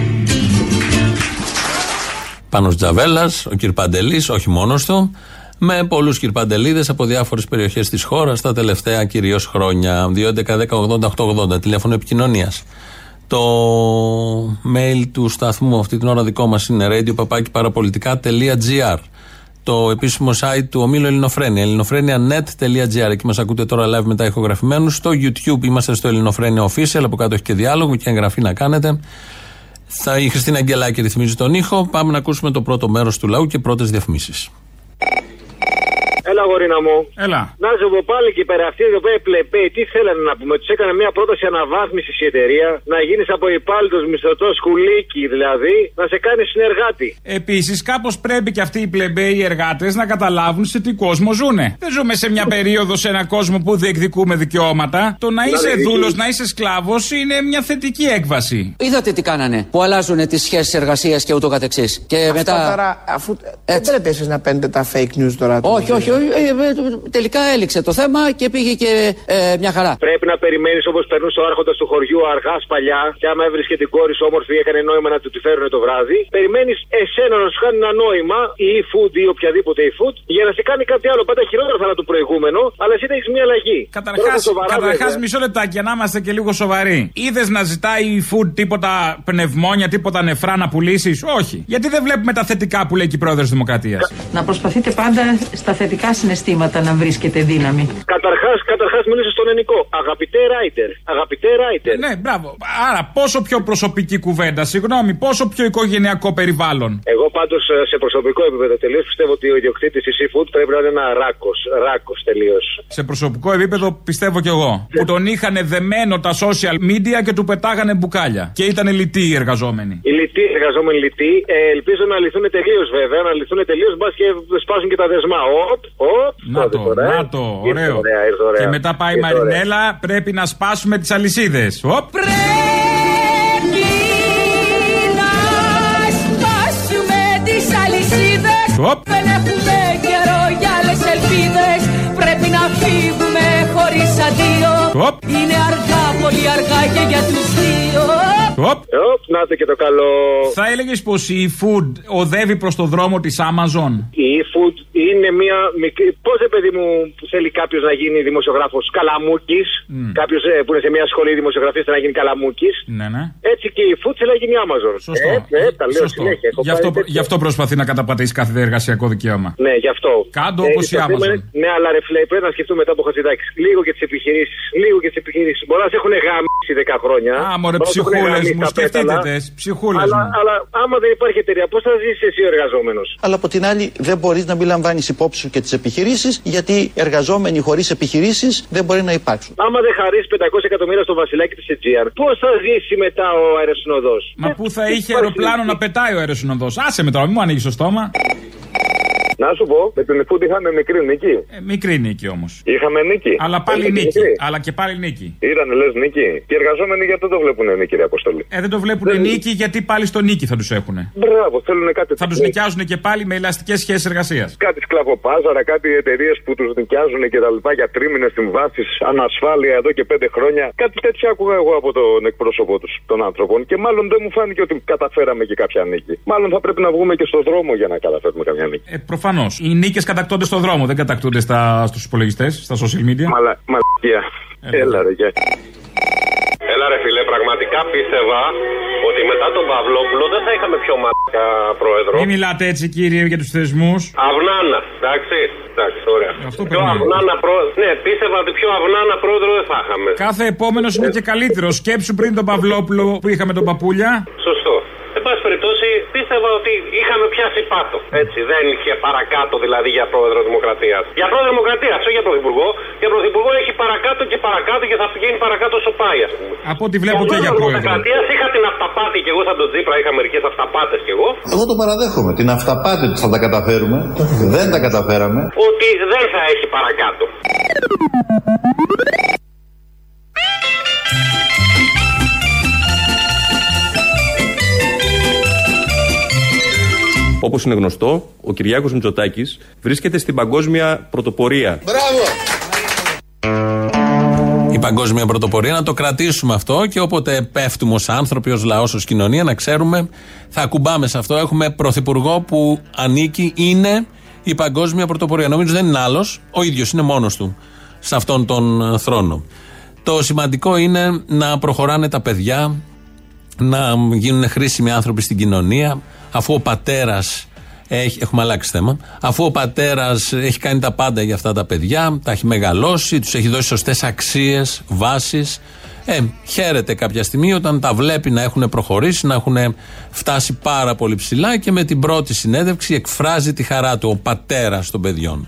Speaker 2: Πάνος Τζαβέλας, ο κ. Παντελής, όχι μόνος του, με πολλούς κ. Παντελίδες από διάφορες περιοχές της χώρας τα τελευταία κυρίως χρόνια. 2.11.10.80.880, τηλέφωνο επικοινωνίας. Το mail του σταθμού αυτή την ώρα δικό μας είναι radio.parapolitica.gr το επίσημο site του ομίλου Ελληνοφρένια, ελληνοφρένια.net.gr. Εκεί μας ακούτε τώρα live μετά ηχογραφημένους. Στο YouTube είμαστε στο Ελληνοφρένια Official. Από κάτω έχει και διάλογο και εγγραφή να κάνετε. Θα, η Χριστίνα Αγγελάκη ρυθμίζει τον ήχο. Πάμε να ακούσουμε το πρώτο μέρος του λαού και πρώτες διαφημίσεις.
Speaker 26: Έλα, γορίνα μου.
Speaker 2: Έλα.
Speaker 26: Να σου πω πάλι και πέρα αυτοί εδώ πέρα πλεπέοι, τι θέλανε να πούμε. Τους έκανε μια πρόταση αναβάθμισης η εταιρεία, να γίνεις από υπάλληλο μισθωτό σκουλίκι δηλαδή, να σε κάνεις συνεργάτη.
Speaker 23: Επίσης, κάπως πρέπει και αυτοί οι πλεμπαίοι εργάτες να καταλάβουν σε τι κόσμο ζουνε. Δεν ζούμε σε μια περίοδο, σε ένα κόσμο που διεκδικούμε δικαιώματα. Το να είσαι
Speaker 26: Δηλαδή,
Speaker 23: δούλος,
Speaker 26: τι-
Speaker 23: να είσαι σκλάβος είναι μια θετική έκβαση.
Speaker 27: Είδατε τι κάνανε που αλλάζουν τις σχέσεις εργασίας και ούτω καθεξής. Και
Speaker 9: Αυτά
Speaker 27: μετά.
Speaker 9: τώρα, αφού δεν πρέπει εσείς να παίρνετε τα fake news τώρα.
Speaker 27: Όχι, όχι, όχι. Ε, ε, τελικά έληξε το θέμα και πήγε και ε, μια χαρά.
Speaker 26: Πρέπει να περιμένεις όπως περνούσε ο άρχοντας του χωριού αργάς παλιά, και άμα έβρισκε την κόρη σου όμορφη, έκανε νόημα να του τη φέρουν το βράδυ. Περιμένεις εσένα να σου κάνει ένα νόημα, ή e-food ή οποιαδήποτε e-food, για να σε κάνει κάτι άλλο. Πάντα χειρότερο θα είναι το προηγούμενο, αλλά εσύ έχεις μια αλλαγή.
Speaker 23: Καταρχά,
Speaker 26: Τώρα σοβαρά,
Speaker 23: καταρχάς,
Speaker 26: βέβαια.
Speaker 23: μισό λεπτάκι, να είμαστε και λίγο σοβαροί. Είδες να ζητάει η food τίποτα πνευμόνια, τίποτα νεφρά να πουλήσεις; Όχι. Γιατί δεν βλέπουμε τα θετικά που λέει και η πρόεδρος Δημοκρατίας;
Speaker 28: Να προσπαθείτε πάντα στα θετικά
Speaker 29: συναισθήματα να βρίσκεται δύναμη.
Speaker 26: Καταρχάς, καταρχάς μίλησε στον Ενικό. Αγαπητέ Ράιτερ. Αγαπητέ Ράιτερ.
Speaker 23: Ναι, μπράβο. Άρα, πόσο πιο προσωπική κουβέντα, συγγνώμη, πόσο πιο οικογενειακό περιβάλλον.
Speaker 26: Εγώ πάντως σε προσωπικό επίπεδο τελείως πιστεύω ότι ο ιδιοκτήτης της seafood πρέπει να είναι ένα ράκος. Ράκος τελείως.
Speaker 23: Σε προσωπικό επίπεδο πιστεύω κι εγώ. Που τον είχαν δεμένο τα social media και του πετάγανε μπουκάλια. Και ήταν λυτοί οι εργαζόμενοι.
Speaker 26: Οι λυτοί, οι εργαζόμενοι λυτοί, ε, ελπίζω να λυθούν τελείως βέβαια. Να λυθούν τελείως, μπας και σπάσουν και τα δεσμά. Οπ, οπ.
Speaker 23: Να το,
Speaker 26: τώρα, ε.
Speaker 23: να το,
Speaker 26: Ήρθε
Speaker 23: ωραίο.
Speaker 26: ωραία, ήρθε ωραία.
Speaker 23: Και μετά πάει η
Speaker 26: Ήρθε ωραία.
Speaker 23: Μαρινέλα, πρέπει να σπάσουμε τις αλυσίδες. Οπ.
Speaker 29: Να σπάσουμε τις αλυσίδες
Speaker 23: Οπ.
Speaker 29: Δεν έχουμε καιρό για άλλες ελπίδες Πρέπει να φύγουμε χωρίς αντίο
Speaker 23: Οπ.
Speaker 29: Είναι αργά, πολύ αργά και για τους δύο
Speaker 23: Οπ.
Speaker 26: Οπ, να το και το καλό.
Speaker 23: Θα έλεγες πως η food οδεύει προς το δρόμο της Amazon;
Speaker 26: Η e-food είναι μια μικρή. Πώς, παιδί μου, θέλει κάποιος να γίνει δημοσιογράφος; Καλαμούκης.
Speaker 23: Μμ.
Speaker 26: Κάποιος που είναι σε μια σχολή δημοσιογραφία θέλει να γίνει καλαμούκης.
Speaker 23: Ναι, ναι.
Speaker 26: Έτσι και η food θέλει να γίνει Amazon.
Speaker 23: Σωστό.
Speaker 26: Ε, ε, τα λέω
Speaker 23: Σωστό.
Speaker 26: συνέχεια. Έχω
Speaker 23: Γι' αυτό,
Speaker 26: πάρει τέτοια.
Speaker 23: γι' αυτό προσπαθεί να καταπατήσει κάθε εργασιακό δικαίωμα.
Speaker 26: Ναι, γι' αυτό.
Speaker 23: Κάντο
Speaker 26: Ε,
Speaker 23: όπως
Speaker 26: το
Speaker 23: η
Speaker 26: θέμα
Speaker 23: Amazon.
Speaker 26: είναι- Ναι, αλλά ρε φίλε, πρέπει να σκεφτούμε μετά από Χατζηδάκη. Λίγο και τις επιχειρήσεις. Λίγο και τις επιχειρήσεις. Μπορεί να σε έχουν γάμισει 10 χρόνια.
Speaker 23: Α, μωρέ,
Speaker 26: Μπορεί να σε έχουν
Speaker 23: ψυχούλες
Speaker 26: γαμίσει
Speaker 23: μου,
Speaker 26: τα
Speaker 23: σκεφτείτε
Speaker 26: πέταλα.
Speaker 23: τες, ψυχούλες
Speaker 26: αλλά,
Speaker 23: μου.
Speaker 26: αλλά άμα δεν υπάρχει εταιρεία, πώς θα ζήσει εσύ ο εργαζόμενος;
Speaker 30: Αλλά από την άλλη δεν μπορείς να μην λαμβάνεις υπόψη σου και τις επιχειρήσεις γιατί εργαζόμενοι χωρίς επιχειρήσεις δεν μπορεί να υπάρξουν.
Speaker 26: Άμα δεν χαρίσει 500 εκατομμύρια στο βασιλάκι της Αιτζίαν, πώς θα ζήσει μετά ο αεροσυνοδός;
Speaker 23: Μα πού θα είχε αεροπλάνο να πετάει ο αεροσυνοδός; Άσε με τώρα, μην μου ανοίγεις το στόμα.
Speaker 26: Να σου πω, με την Ιφούντ είχαμε μικρή νίκη.
Speaker 23: Ε, μικρή νίκη όμως.
Speaker 26: Είχαμε νίκη.
Speaker 23: Αλλά πάλι
Speaker 26: Είχαμε
Speaker 23: νίκη.
Speaker 26: μικρή.
Speaker 23: Αλλά και πάλι νίκη.
Speaker 26: Ήταν λες νίκη. Και οι εργαζόμενοι γιατί δεν το βλέπουν νίκη, ρε Αποστολή;
Speaker 23: Ε, δεν το βλέπουν νίκη γιατί πάλι στο νίκη θα τους έχουν.
Speaker 26: Μπράβο, θέλουν κάτι
Speaker 23: Θα τους
Speaker 26: τέτοιο.
Speaker 23: νοικιάζουν και πάλι με ελαστικές σχέσεις εργασίας.
Speaker 26: Κάτι σκλαβοπάζαρα, κάτι εταιρείες που τους νοικιάζουν και τα λοιπά για τρίμηνες συμβάσεις, ανασφάλεια εδώ και πέντε χρόνια. Κάτι τέτοιο άκουγα εγώ από τον εκπρόσωπό τους των άνθρωπων και μάλλον δεν μου φάνηκε ότι καταφέραμε και κάποια νίκη. Μάλλον θα πρέπει να βγούμε και στο δρόμο για να καταφέρουμε καμιά νίκη.
Speaker 23: Ε, Προφανώς. Οι νίκες κατακτώνται στον δρόμο, δεν κατακτούνται στους υπολογιστές, στα social media.
Speaker 26: Μαλα, μαλακία. Έλα ρε, γεια.
Speaker 31: Έλα ρε φίλε, πραγματικά πίστευα ότι μετά τον Παυλόπουλο δεν θα είχαμε πιο μαλάκα πρόεδρο.
Speaker 23: Μην μιλάτε έτσι, κύριε, για τους θεσμούς.
Speaker 31: Αυνάνα, εντάξει. Εντάξει, ωραία.
Speaker 23: Αυτό
Speaker 31: πιο
Speaker 23: περνάει.
Speaker 31: αυνάνα πρόεδρο. Ναι, πίστευα ότι πιο αυνάνα πρόεδρο δεν θα είχαμε.
Speaker 23: Κάθε επόμενος είναι και καλύτερος. Σκέψου πριν τον Παυλόπουλο που είχαμε τον Παπούλια.
Speaker 31: Σωστό. Εν πάση περιπτώσει, πίστευα ότι είχαμε πιάσει πάτο. Έτσι, δεν είχε παρακάτω δηλαδή για πρόεδρο Δημοκρατίας. Για πρόεδρο Δημοκρατίας, όχι για πρωθυπουργό. Για πρωθυπουργό έχει παρακάτω και παρακάτω και θα πηγαίνει παρακάτω στο πάει, ας πούμε.
Speaker 23: Από ό,τι βλέπω και για πρόεδρο.
Speaker 31: Δημοκρατίας είχα την αυταπάτη και εγώ σαν τον Τζίπρα, είχα μερικές αυταπάτες κι εγώ.
Speaker 32: Εγώ το παραδέχομαι. Την αυταπάτη ότι θα τα καταφέρουμε. Δεν τα καταφέραμε.
Speaker 31: Ότι δεν θα έχει παρακάτω.
Speaker 1: Όπως είναι γνωστό, ο Κυριάκος Μητσοτάκης βρίσκεται στην παγκόσμια πρωτοπορία.
Speaker 2: Η παγκόσμια πρωτοπορία να το κρατήσουμε αυτό και όποτε πέφτουμε ως άνθρωποι, ως λαός, ως κοινωνία, να ξέρουμε, θα ακουμπάμε σε αυτό. Έχουμε πρωθυπουργό που ανήκει, είναι η παγκόσμια πρωτοπορία. Νομίζω δεν είναι άλλος, ο ίδιος είναι μόνος του σε αυτόν τον ε, θρόνο. Το σημαντικό είναι να προχωράνε τα παιδιά, να γίνουν χρήσιμοι άνθρωποι στην κοινωνία, αφού ο πατέρας. Έχει, έχουμε αλλάξει θέμα. Αφού ο πατέρας έχει κάνει τα πάντα για αυτά τα παιδιά, τα έχει μεγαλώσει, τους έχει δώσει σωστές αξίες, βάσεις. Ε, χαίρεται κάποια στιγμή όταν τα βλέπει να έχουν προχωρήσει, να έχουν φτάσει πάρα πολύ ψηλά και με την πρώτη συνέντευξη εκφράζει τη χαρά του ο πατέρας των παιδιών.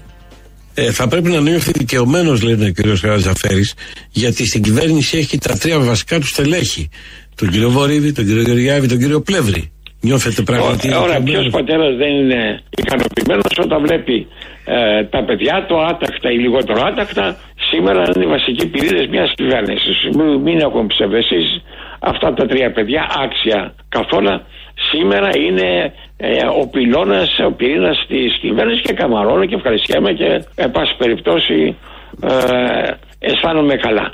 Speaker 33: Ε, θα πρέπει να νιώθει δικαιωμένος, λέει ο κ. Καρατζαφέρη, γιατί στην κυβέρνηση έχει τα τρία βασικά του στελέχη. Τον κύριο Βορύδη, τον κύριο Γεωργιάδη, τον κύριο Πλεύρη. Νιώθετε πράγματι.
Speaker 27: Ωραία, ποιος
Speaker 33: δικαιωμένος;
Speaker 27: πατέρας δεν είναι ικανοποιημένος όταν βλέπει ε, τα παιδιά του άτακτα ή λιγότερο άτακτα σήμερα είναι οι βασικοί πυρήνε μιας κυβέρνησης. Μην, μην έχουμε ψευδεσίε. Αυτά τα τρία παιδιά άξια καθόλου σήμερα είναι ε, ο πυλώνας, ο πυρήνας της κυβέρνησης και καμαρώνω και ευχαριστιέμαι και εν πάση περιπτώσει ε, αισθάνομαι καλά.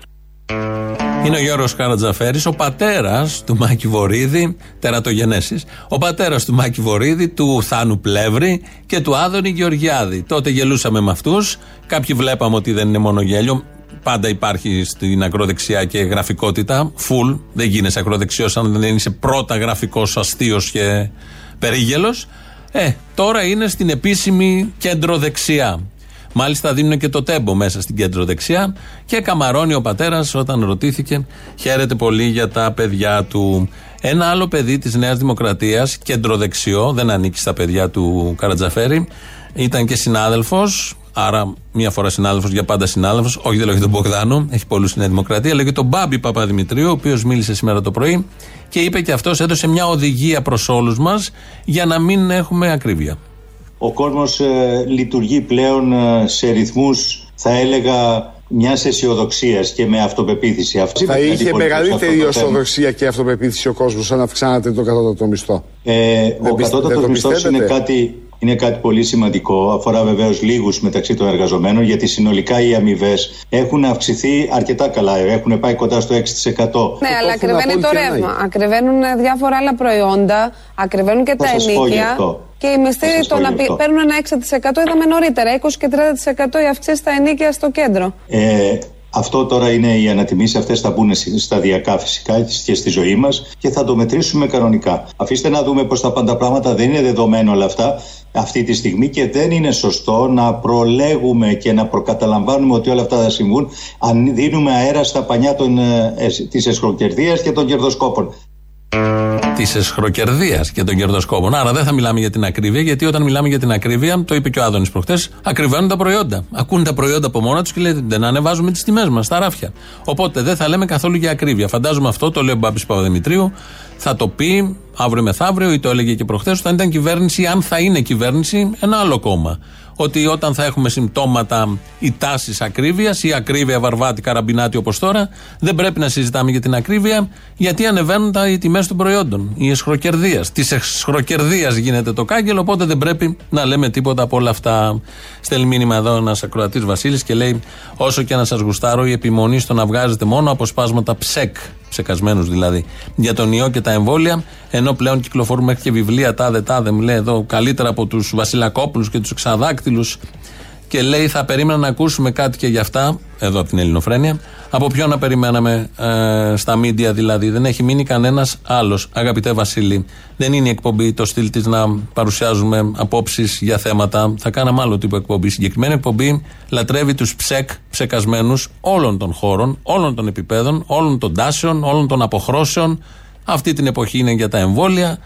Speaker 2: Είναι ο Γιώργος Καρατζαφέρης, ο πατέρας του Μάκη Βορύδη, τερατογενέσεις. Ο πατέρας του Μάκη Βορύδη, του Θάνου Πλεύρη και του Άδωνη Γεωργιάδη. Τότε γελούσαμε με αυτούς. Κάποιοι βλέπαμε ότι δεν είναι μόνο γέλιο. Πάντα υπάρχει στην ακροδεξιά και γραφικότητα. Φουλ. Δεν γίνεσαι ακροδεξιός αν δεν είσαι πρώτα γραφικός, αστείος και περίγελος. Ε, τώρα είναι στην επίσημη κέντρο δεξιά. Μάλιστα δίνουν και το τέμπο μέσα στην κέντρο δεξιά. Και καμαρώνει ο πατέρας όταν ρωτήθηκε, χαίρεται πολύ για τα παιδιά του. Ένα άλλο παιδί της Νέας Δημοκρατίας, κεντροδεξιό, δεν ανήκει στα παιδιά του Καρατζαφέρη, ήταν και συνάδελφος, άρα μία φορά συνάδελφος, για πάντα συνάδελφος. Όχι, δεν λέω για τον Μπογδάνο, έχει πολλούς στη Νέα Δημοκρατία, λέγεται τον Μπάμπη Παπαδημητρίου, ο οποίος μίλησε σήμερα το πρωί και είπε και αυτός έδωσε μια οδηγία προς όλους μας για να μην έχουμε ακρίβεια.
Speaker 30: Ο κόσμος ε, λειτουργεί πλέον ε, σε ρυθμούς θα έλεγα μιας αισιοδοξίας και με αυτοπεποίθηση. Αυτή
Speaker 34: Θα
Speaker 30: είναι η
Speaker 34: είχε
Speaker 30: πολιτική σε
Speaker 34: μεγαλύτερη
Speaker 30: αυτό το θέμα.
Speaker 34: αισιοδοξία και αυτοπεποίθηση ο κόσμος αν αυξάνατε το κατώτατο μισθό.
Speaker 30: Ε,
Speaker 34: Δεν
Speaker 30: ο
Speaker 34: πιστε- δεν
Speaker 30: κατώτατο
Speaker 34: το
Speaker 30: μισθός είναι
Speaker 34: πιστεύετε;
Speaker 30: κάτι, είναι κάτι πολύ σημαντικό. Αφορά βεβαίως λίγους μεταξύ των εργαζομένων, γιατί συνολικά οι αμοιβέ έχουν αυξηθεί αρκετά καλά. Έχουν πάει κοντά στο 6%.
Speaker 35: Ναι, αλλά ακριβένει το ρεύμα. Ακριβένουν ε, διάφορα άλλα προϊόντα, ακριβένουν και
Speaker 30: Θα
Speaker 35: τα
Speaker 30: σας πω γι'
Speaker 35: ενίκια.
Speaker 30: αυτό.
Speaker 35: Και οι μισθοί
Speaker 30: Θα σας
Speaker 35: το
Speaker 30: πω
Speaker 35: να
Speaker 30: γι'
Speaker 35: πη-
Speaker 30: αυτό.
Speaker 35: παίρνουν ένα 6% είδαμε νωρίτερα. 20 και 30% οι αυξήσεις στα ενίκια στο κέντρο.
Speaker 30: Ε, αυτό τώρα είναι οι ανατιμήσει, αυτές θα μπουν σι- σταδιακά φυσικά και στη ζωή μας και θα το μετρήσουμε κανονικά. Αφήστε να δούμε πώς θα πάνε τα πράγματα, δεν είναι δεδομένο όλα αυτά αυτή τη στιγμή και δεν είναι σωστό να προλέγουμε και να προκαταλαμβάνουμε ότι όλα αυτά θα συμβούν αν δίνουμε αέρα στα πανιά των, ε, εσ- της εσχροκερδίας και των κερδοσκόπων.
Speaker 2: Της εσχροκερδίας και των κερδοσκόπων. Άρα δεν θα μιλάμε για την ακρίβεια, γιατί όταν μιλάμε για την ακρίβεια, το είπε και ο Άδωνης προχτές, ακριβένουν τα προϊόντα. Ακούν τα προϊόντα από μόνα τους και λέει δεν ανεβάζουμε τις τιμές μας, τα ράφια. Οπότε δεν θα λέμε καθόλου για ακρίβεια. Φαντάζομαι αυτό το λέει ο Μπάμπης Παπαδημητρίου, θα το πει αύριο μεθαύριο ή το έλεγε και προχθέ, όταν ήταν κυβέρνηση, αν θα είναι κυβέρνηση, ένα άλλο κόμμα. Ότι όταν θα έχουμε συμπτώματα ή τάσεις ακρίβειας ή ακρίβεια βαρβάτη καραμπινάτη όπως τώρα, δεν πρέπει να συζητάμε για την ακρίβεια, γιατί ανεβαίνουν τα, οι τιμές των προϊόντων. Η εσχροκερδίας. Της εσχροκερδίας γίνεται το κάγκελο, οπότε δεν πρέπει να λέμε τίποτα από όλα αυτά. Στέλνει μήνυμα εδώ ένας ακροατής Βασίλης και λέει: Όσο και να σας γουστάρω, η επιμονή στο να βγάζετε μόνο αποσπάσματα ψεκ, ψεκασμένους δηλαδή, για τον ιό και τα εμβόλια, ενώ πλέον κυκλοφορούν μέχρι και βιβλία τάδε τάδε, μου λέει εδώ, καλύτερα από τους Βασιλακόπουλους και τους Εξαδάκτυλους. Και λέει: Θα περίμενα να ακούσουμε κάτι και για αυτά, εδώ από την Ελληνοφρένεια. Από ποιον να περιμέναμε ε, στα μίντια δηλαδή. Δεν έχει μείνει κανένας άλλος. Αγαπητέ Βασίλη, δεν είναι η εκπομπή το στυλ της να παρουσιάζουμε απόψεις για θέματα. Θα κάναμε άλλο τύπο εκπομπή. Η συγκεκριμένη εκπομπή λατρεύει τους ψεκ, ψεκασμένους όλων των χώρων, όλων των επιπέδων, όλων των τάσεων, όλων των αποχρώσεων. Αυτή την εποχή είναι για τα εμβόλια.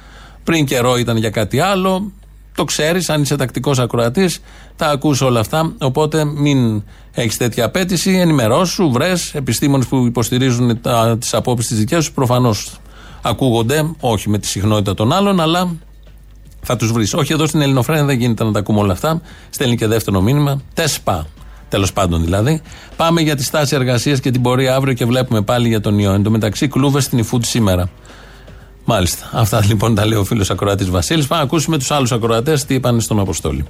Speaker 2: Πριν καιρό ήταν για κάτι άλλο. Το ξέρεις, αν είσαι τακτικός ακροατής, τα ακούς όλα αυτά. Οπότε μην έχεις τέτοια απέτηση. Ενημερώσου, βρες επιστήμονες που υποστηρίζουν τις απόψεις τη δικιά σου. Προφανώς ακούγονται, όχι με τη συχνότητα των άλλων, αλλά θα τους βρεις. Όχι εδώ στην Ελληνοφρένια δεν γίνεται να τα ακούμε όλα αυτά. Στέλνει και δεύτερο μήνυμα. Τεσπά. Τέλος πάντων δηλαδή. Πάμε για τη στάση εργασίας και την πορεία αύριο και βλέπουμε πάλι για τον ιό. Εν τω μεταξύ, κλούβες στην Ιφούτ σήμερα. Μάλιστα. Αυτά λοιπόν τα λέει ο φίλος Ακροατής Βασίλης. Πάμε να ακούσουμε τους άλλους ακροατές τι είπαν στον Αποστόλη.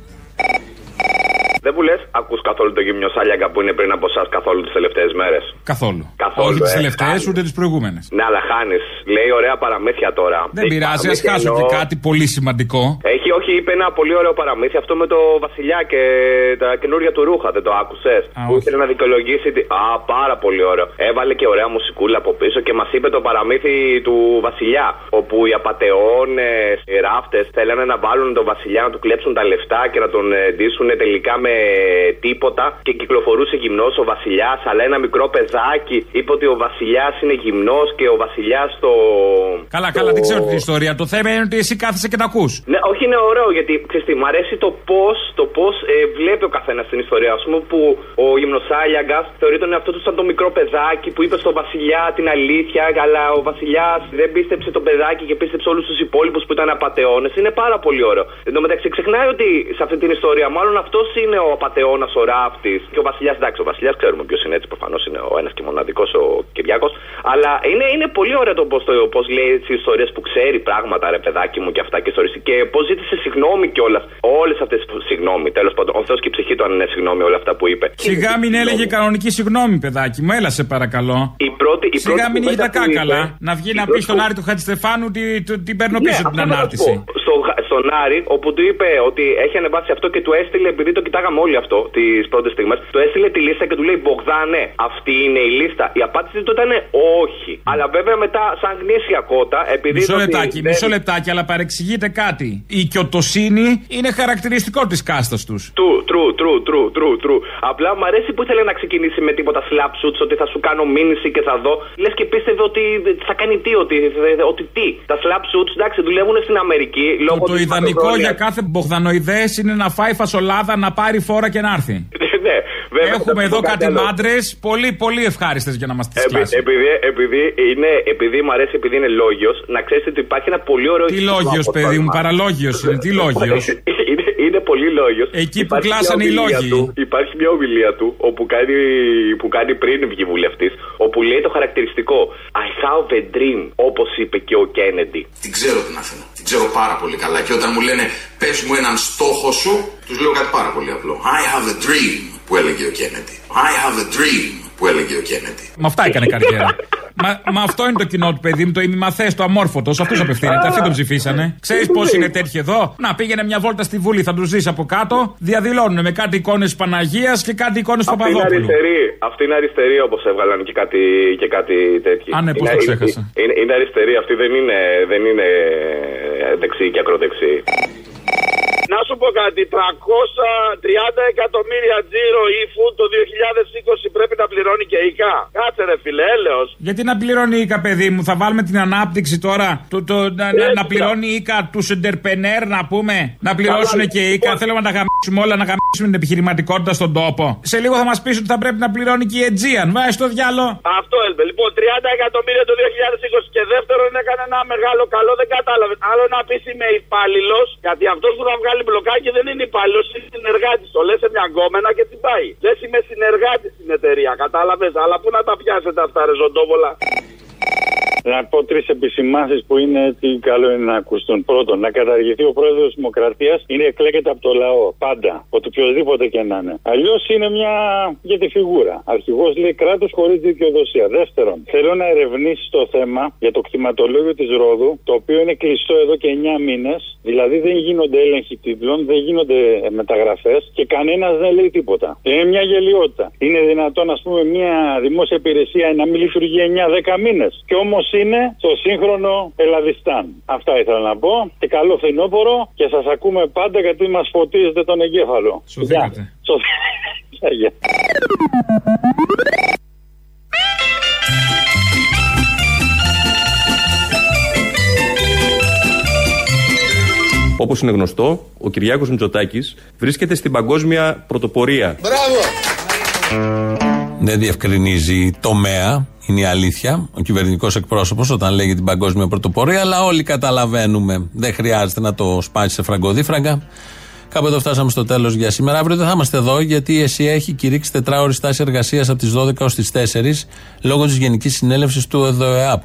Speaker 36: Δεν μου λες, ακού καθόλου το γύμνιο Σάλιαγκα που είναι πριν από εσάς καθόλου τις τελευταίες μέρες;
Speaker 23: Καθόλου.
Speaker 36: Καθόλου,
Speaker 23: Όχι τις
Speaker 36: ε,
Speaker 23: τελευταίες
Speaker 36: χάνεις.
Speaker 23: ούτε τις προηγούμενες.
Speaker 36: Ναι, αλλά χάνεις. Λέει ωραία παραμύθια τώρα.
Speaker 23: Δεν
Speaker 36: Έχει
Speaker 23: πειράζει, ας
Speaker 36: παραμύθια
Speaker 23: χάσω
Speaker 36: εννοώ-
Speaker 23: και κάτι πολύ σημαντικό.
Speaker 36: Έχει, όχι, είπε ένα πολύ ωραίο παραμύθι αυτό με το Βασιλιά και τα καινούργια του ρούχα. Δεν το άκουσες; Που ήθελε να δικαιολογήσει. τη- Α, πάρα πολύ ωραίο. Έβαλε και ωραία μουσικούλα από πίσω και μας είπε το παραμύθι του Βασιλιά. Όπου οι απαταιώνες, οι ράφτες θέλανε να βάλουν τον Βασιλιά να του κλέψουν τα λεφτά και να τον ε, ντύσουν τελικά με τίποτα. Και κυκλοφορούσε γυμνός ο Βασιλιάς. Αλλά ένα μικρό παιδάκι είπε ότι ο Βασιλιάς είναι γυμνός και ο Βασιλιάς το.
Speaker 23: Καλά,
Speaker 36: το-
Speaker 23: καλά, δεν ξέρω την ιστορία. Το θέμα είναι ότι εσύ κάθεσαι και τα ακούς.
Speaker 36: ναι, όχι, είναι ωραίο γιατί ξέρεις τι, μ' αρέσει το πώς το πώς, ε, βλέπει ο καθένας την ιστορία. Α πούμε που ο γυμνοσάλιαγκας θεωρεί τον εαυτό του σαν το μικρό παιδάκι που είπε στον Βασιλιά την αλήθεια, αλλά ο Βασιλιάς δεν πίστεψε το παιδάκι και πίστεψε όλους τους υπόλοιπους που ήταν απαταιώνες. Είναι πάρα πολύ ωραίο. Εν τω μεταξύ ξεχνάει ότι σε αυτή την ιστορία μάλλον αυτός είναι ο απαταιώνας, ο ράφτη. Και ο Βασιλιάς, εντάξει, ο Βασιλιάς ξέρουμε ποιος είναι έτσι, προφανώς είναι ο ένας και μοναδικός ο Κυριάκος. Αλλά είναι, είναι πολύ ωραίο το πώς πώς λέει τις ιστορίες που ξέρει πράγματα, ρε παιδάκι μου και αυτά και ιστορίες. Και πώς ζήτησε συγγνώμη κιόλας. Όλες αυτές τι συγγνώμη, τέλος πάντων. Ο Θεός και η ψυχή του αν είναι συγγνώμη όλα αυτά που είπε.
Speaker 23: Σιγά μην έλεγε κανονική συγγνώμη, παιδάκι μου, έλα σε παρακαλώ.
Speaker 36: Η πρώτη, η
Speaker 23: Σιγά
Speaker 36: πρώτη
Speaker 23: μην είχε
Speaker 36: κουβέντα
Speaker 23: τα
Speaker 36: που είπε-
Speaker 23: κάκαλα. Να βγει
Speaker 36: η
Speaker 23: να πει
Speaker 36: πρώτη
Speaker 23: στον
Speaker 36: που-
Speaker 23: Άρη του Χατζηστεφάνου ότι του- την παίρνω
Speaker 36: Ναι,
Speaker 23: πίσω
Speaker 36: αυτό
Speaker 23: την
Speaker 36: θα σου
Speaker 23: ανάρτηση.
Speaker 36: πω. Στο, στον Άρη, όπου του είπε ότι έχει ανεβάσει αυτό και του έστειλε επειδή το κοιτάγαμε όλοι αυτό τι πρώτες στιγμές. Το έστειλε τη λίστα και του λέει Μπογδάνε, αυτή είναι η λίστα. Η απάντηση του ήταν όχι. Αλλά βέβαια μετά, σαν γνήσια κότα, επειδή.
Speaker 23: Μισό
Speaker 36: το ότι
Speaker 23: λεπτάκι,
Speaker 36: δεν-
Speaker 23: μισό λεπτάκι, αλλά παρεξηγείτε κάτι. Η οικιοτοσύνη είναι χαρακτηριστικό της κάστας τους.
Speaker 36: True, true, true, true, true, true. Απλά μου αρέσει που ήθελε να ξεκινήσει με τίποτα slap shoots, ότι θα σου κάνω μήνυση και θα δω. Λες και πίστευε ότι θα κάνει τι, ότι, ότι τι. Τα slap shoots, εντάξει, δουλεύουν στην Αμερική λόγω
Speaker 23: Το
Speaker 36: της
Speaker 23: ιδανικό
Speaker 36: μακροχρόνιας-
Speaker 23: για κάθε μπογδανοειδές είναι να φάει φασολάδα, να πάρει φόρα και να έρθει.
Speaker 36: ναι, βέβαια, θα
Speaker 23: Έχουμε
Speaker 36: σου
Speaker 23: εδώ
Speaker 36: πω
Speaker 23: κάτι
Speaker 36: άλλο.
Speaker 23: μάντρες πολύ, πολύ ευχάριστες για να μα τι
Speaker 36: Επει-
Speaker 23: κλάσει.
Speaker 36: επειδή, επειδή, είναι, επειδή μου αρέσει, επειδή είναι λόγιος, να ξέρετε ότι υπάρχει ένα πολύ ωραίο.
Speaker 23: Τι
Speaker 36: ηθικό
Speaker 23: λόγιος,
Speaker 36: απόσπασμα.
Speaker 23: παιδί μου, παραλόγιος είναι. Τι λόγιος.
Speaker 36: είναι, είναι πολύ λόγιος.
Speaker 23: Εκεί που κλάσανε οι λόγοι.
Speaker 36: Του, υπάρχει μια ομιλία του όπου κάνει, που κάνει πριν βγει βουλευτής, όπου λέει το χαρακτηριστικό I have a dream, όπως είπε και ο Κέννεντι.
Speaker 37: Την ξέρω την Αθήνα. Την ξέρω πάρα πολύ καλά. Και όταν μου λένε πες μου έναν στόχο σου, τους λέω κάτι πάρα πολύ απλό. I have a dream που έλεγε ο Κέννεντι. I have a dream που έλεγε ο Κέννεντι.
Speaker 23: Με αυτά έκανε καριέρα. Μα, μα αυτό είναι το κοινό του παιδί μου, το ημιμαθέ, το αμόρφωτος. Σε αυτούς απευθύνεται. Αυτοί τον ψηφίσανε. Ξέρεις πώς είναι τέτοιοι εδώ; Να πήγαινε μια βόλτα στη Βουλή, θα τους δεις από κάτω. Διαδηλώνουν με κάτι εικόνες Παναγίας και κάτι εικόνες
Speaker 36: Αυτή είναι
Speaker 23: Παπαδόπουλου.
Speaker 36: αριστερή, αυτή είναι αριστερή όπως έβγαλαν και κάτι, και κάτι τέτοιο.
Speaker 23: Α, ναι, πώς
Speaker 36: Είναι-
Speaker 23: το ξέχασα.
Speaker 36: Είναι, είναι, είναι αριστερή, αυτή δεν είναι, δεν είναι ε, δεξί και ακροδεξί.
Speaker 14: Να σου πω κάτι, 330 εκατομμύρια τζίρο e-food το 2020 πρέπει να πληρώνει και ΙΚΑ. Κάτσε ρε φίλε, έλεος.
Speaker 23: Γιατί να πληρώνει η ΙΚΑ, παιδί μου, θα βάλουμε την ανάπτυξη τώρα. Το, το, να, να, να πληρώνει η ΙΚΑ τους εντερπενέρ, να πούμε. Να πληρώσουν και η ΙΚΑ. Θέλουμε να τα γαμίσουμε όλα, να γαμίσουμε την επιχειρηματικότητα στον τόπο. Σε λίγο θα μας πεις ότι θα πρέπει να πληρώνει και η Aegean. Βάζει το διάλο.
Speaker 14: Αυτό έλπε. Λοιπόν, 30 εκατομμύρια το 2020 και δεύτερον έκανε ένα μεγάλο καλό, δεν κατάλαβες. Άλλο να πεις είμαι υπάλληλος, γιατί αυτός που θα βγάλει μπλοκάκι δεν είναι υπάλληλος, είναι συνεργάτης. Το λες σε μια γκόμενα και την πάει. Λες είμαι συνεργάτη στην εταιρεία, κατάλαβες; Αλλά πού να τα πιάσετε αυτά, ρε Ζοντόβολα;
Speaker 38: Να πω τρεις επισημάνσει που είναι τι καλό είναι να ακουστούν. Πρώτον, να καταργηθεί ο πρόεδρος της Δημοκρατίας είναι εκλέγεται από το λαό. Πάντα. Ότι οποιοδήποτε και να είναι. Αλλιώς είναι μια για τη φιγούρα. Αρχηγός λέει κράτος χωρίς δικαιοδοσία. Δεύτερον, θέλω να ερευνήσεις το θέμα για το κτηματολόγιο της Ρόδου, το οποίο είναι κλειστό εδώ και 9 μήνες. Δηλαδή δεν γίνονται έλεγχοι τίτλων, δεν γίνονται μεταγραφές και κανένας δεν λέει τίποτα. Είναι μια γελιότητα. Είναι δυνατόν, ας πούμε, μια δημόσια υπηρεσία να μην λειτουργεί 9-10 μήνες. Και όμως είναι στο σύγχρονο Ελλαδιστάν. Αυτά ήθελα να πω. Και καλό φθινόπωρο και σας ακούμε πάντα γιατί μας φωτίζετε τον εγκέφαλο.
Speaker 23: Σωθήκατε.
Speaker 38: Γεια. Γεια.
Speaker 1: Όπως είναι γνωστό, ο Κυριάκος Μητσοτάκης βρίσκεται στην παγκόσμια πρωτοπορία.
Speaker 2: Δεν διευκρινίζει τομέα, είναι η αλήθεια. Ο κυβερνητικός εκπρόσωπος όταν λέγει την παγκόσμια πρωτοπορία, αλλά όλοι καταλαβαίνουμε. Δεν χρειάζεται να το σπάσει σε φραγκοδίφραγκα. Κάπου εδώ φτάσαμε στο τέλος για σήμερα. Αύριο δεν θα είμαστε εδώ γιατί η ΕΣΥ έχει κηρύξει τετράωρη στάση εργασίας από τις 12 ως τις 4 λόγω της Γενικής Συνέλευσης του ΕΔΟΕΑΠ.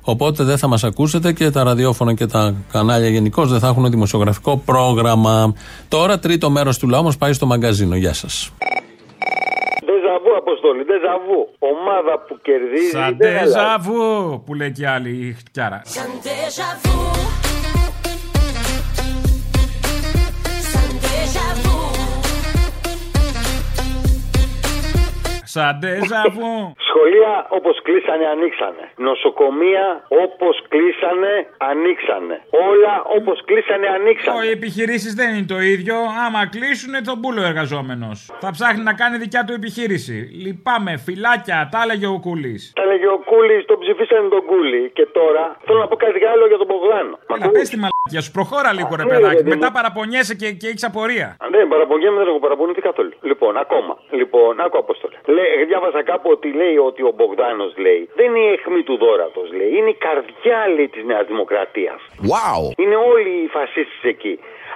Speaker 2: Οπότε δεν θα μας ακούσετε και τα ραδιόφωνα και τα κανάλια γενικώς δεν θα έχουν δημοσιογραφικό πρόγραμμα. Τώρα, τρίτο μέρος του λαού μας πάει στο μαγκαζίνο. Γεια σας.
Speaker 14: Δεζαβού, Αποστόλη, δεζαβού. Ομάδα που κερδίζει.
Speaker 23: Σαν
Speaker 14: δεν αλλάζει.
Speaker 23: τεζαβού που λέει και άλλη η χτιάρα. Σαν τεζαβού.
Speaker 14: Σχολεία όπως κλείσανε, ανοίξανε. Νοσοκομεία όπως κλείσανε, ανοίξανε. Όλα όπως κλείσανε, ανοίξανε.
Speaker 23: Οι επιχειρήσεις δεν είναι το ίδιο. Άμα κλείσουν, τον πούλο εργαζόμενος. Θα ψάχνει να κάνει δικιά του επιχείρηση. Λυπάμαι, φυλάκια, τα έλεγε ο Κούλης.
Speaker 14: Τα λέγε ο Κούλης, τον ψηφίσανε τον Κούλη. Και τώρα θέλω να πω κάτι άλλο για τον Μπογδάνο.
Speaker 23: Να πες τη μαλακία σου, προχώρα λίγο ρε
Speaker 14: Ναι,
Speaker 23: παιδάκι.
Speaker 14: παιδί μου.
Speaker 23: Μετά παραπονιέσαι και, και έχεις απορία.
Speaker 14: Αν δεν παραπονιέμαι, δεν έχω παραπονηθεί καθόλου. Λοιπόν, ακόμα. Λοιπόν, άκου Απόστολε. Λέει, διάβασα κάπου ότι λέει ότι ο Μπογδάνος λέει δεν είναι η αιχμή του δόρατος, λέει. Είναι η καρδιά, λέει, της Νέας Δημοκρατίας.
Speaker 39: Wow.
Speaker 14: Είναι όλοι οι φασίστες εκεί.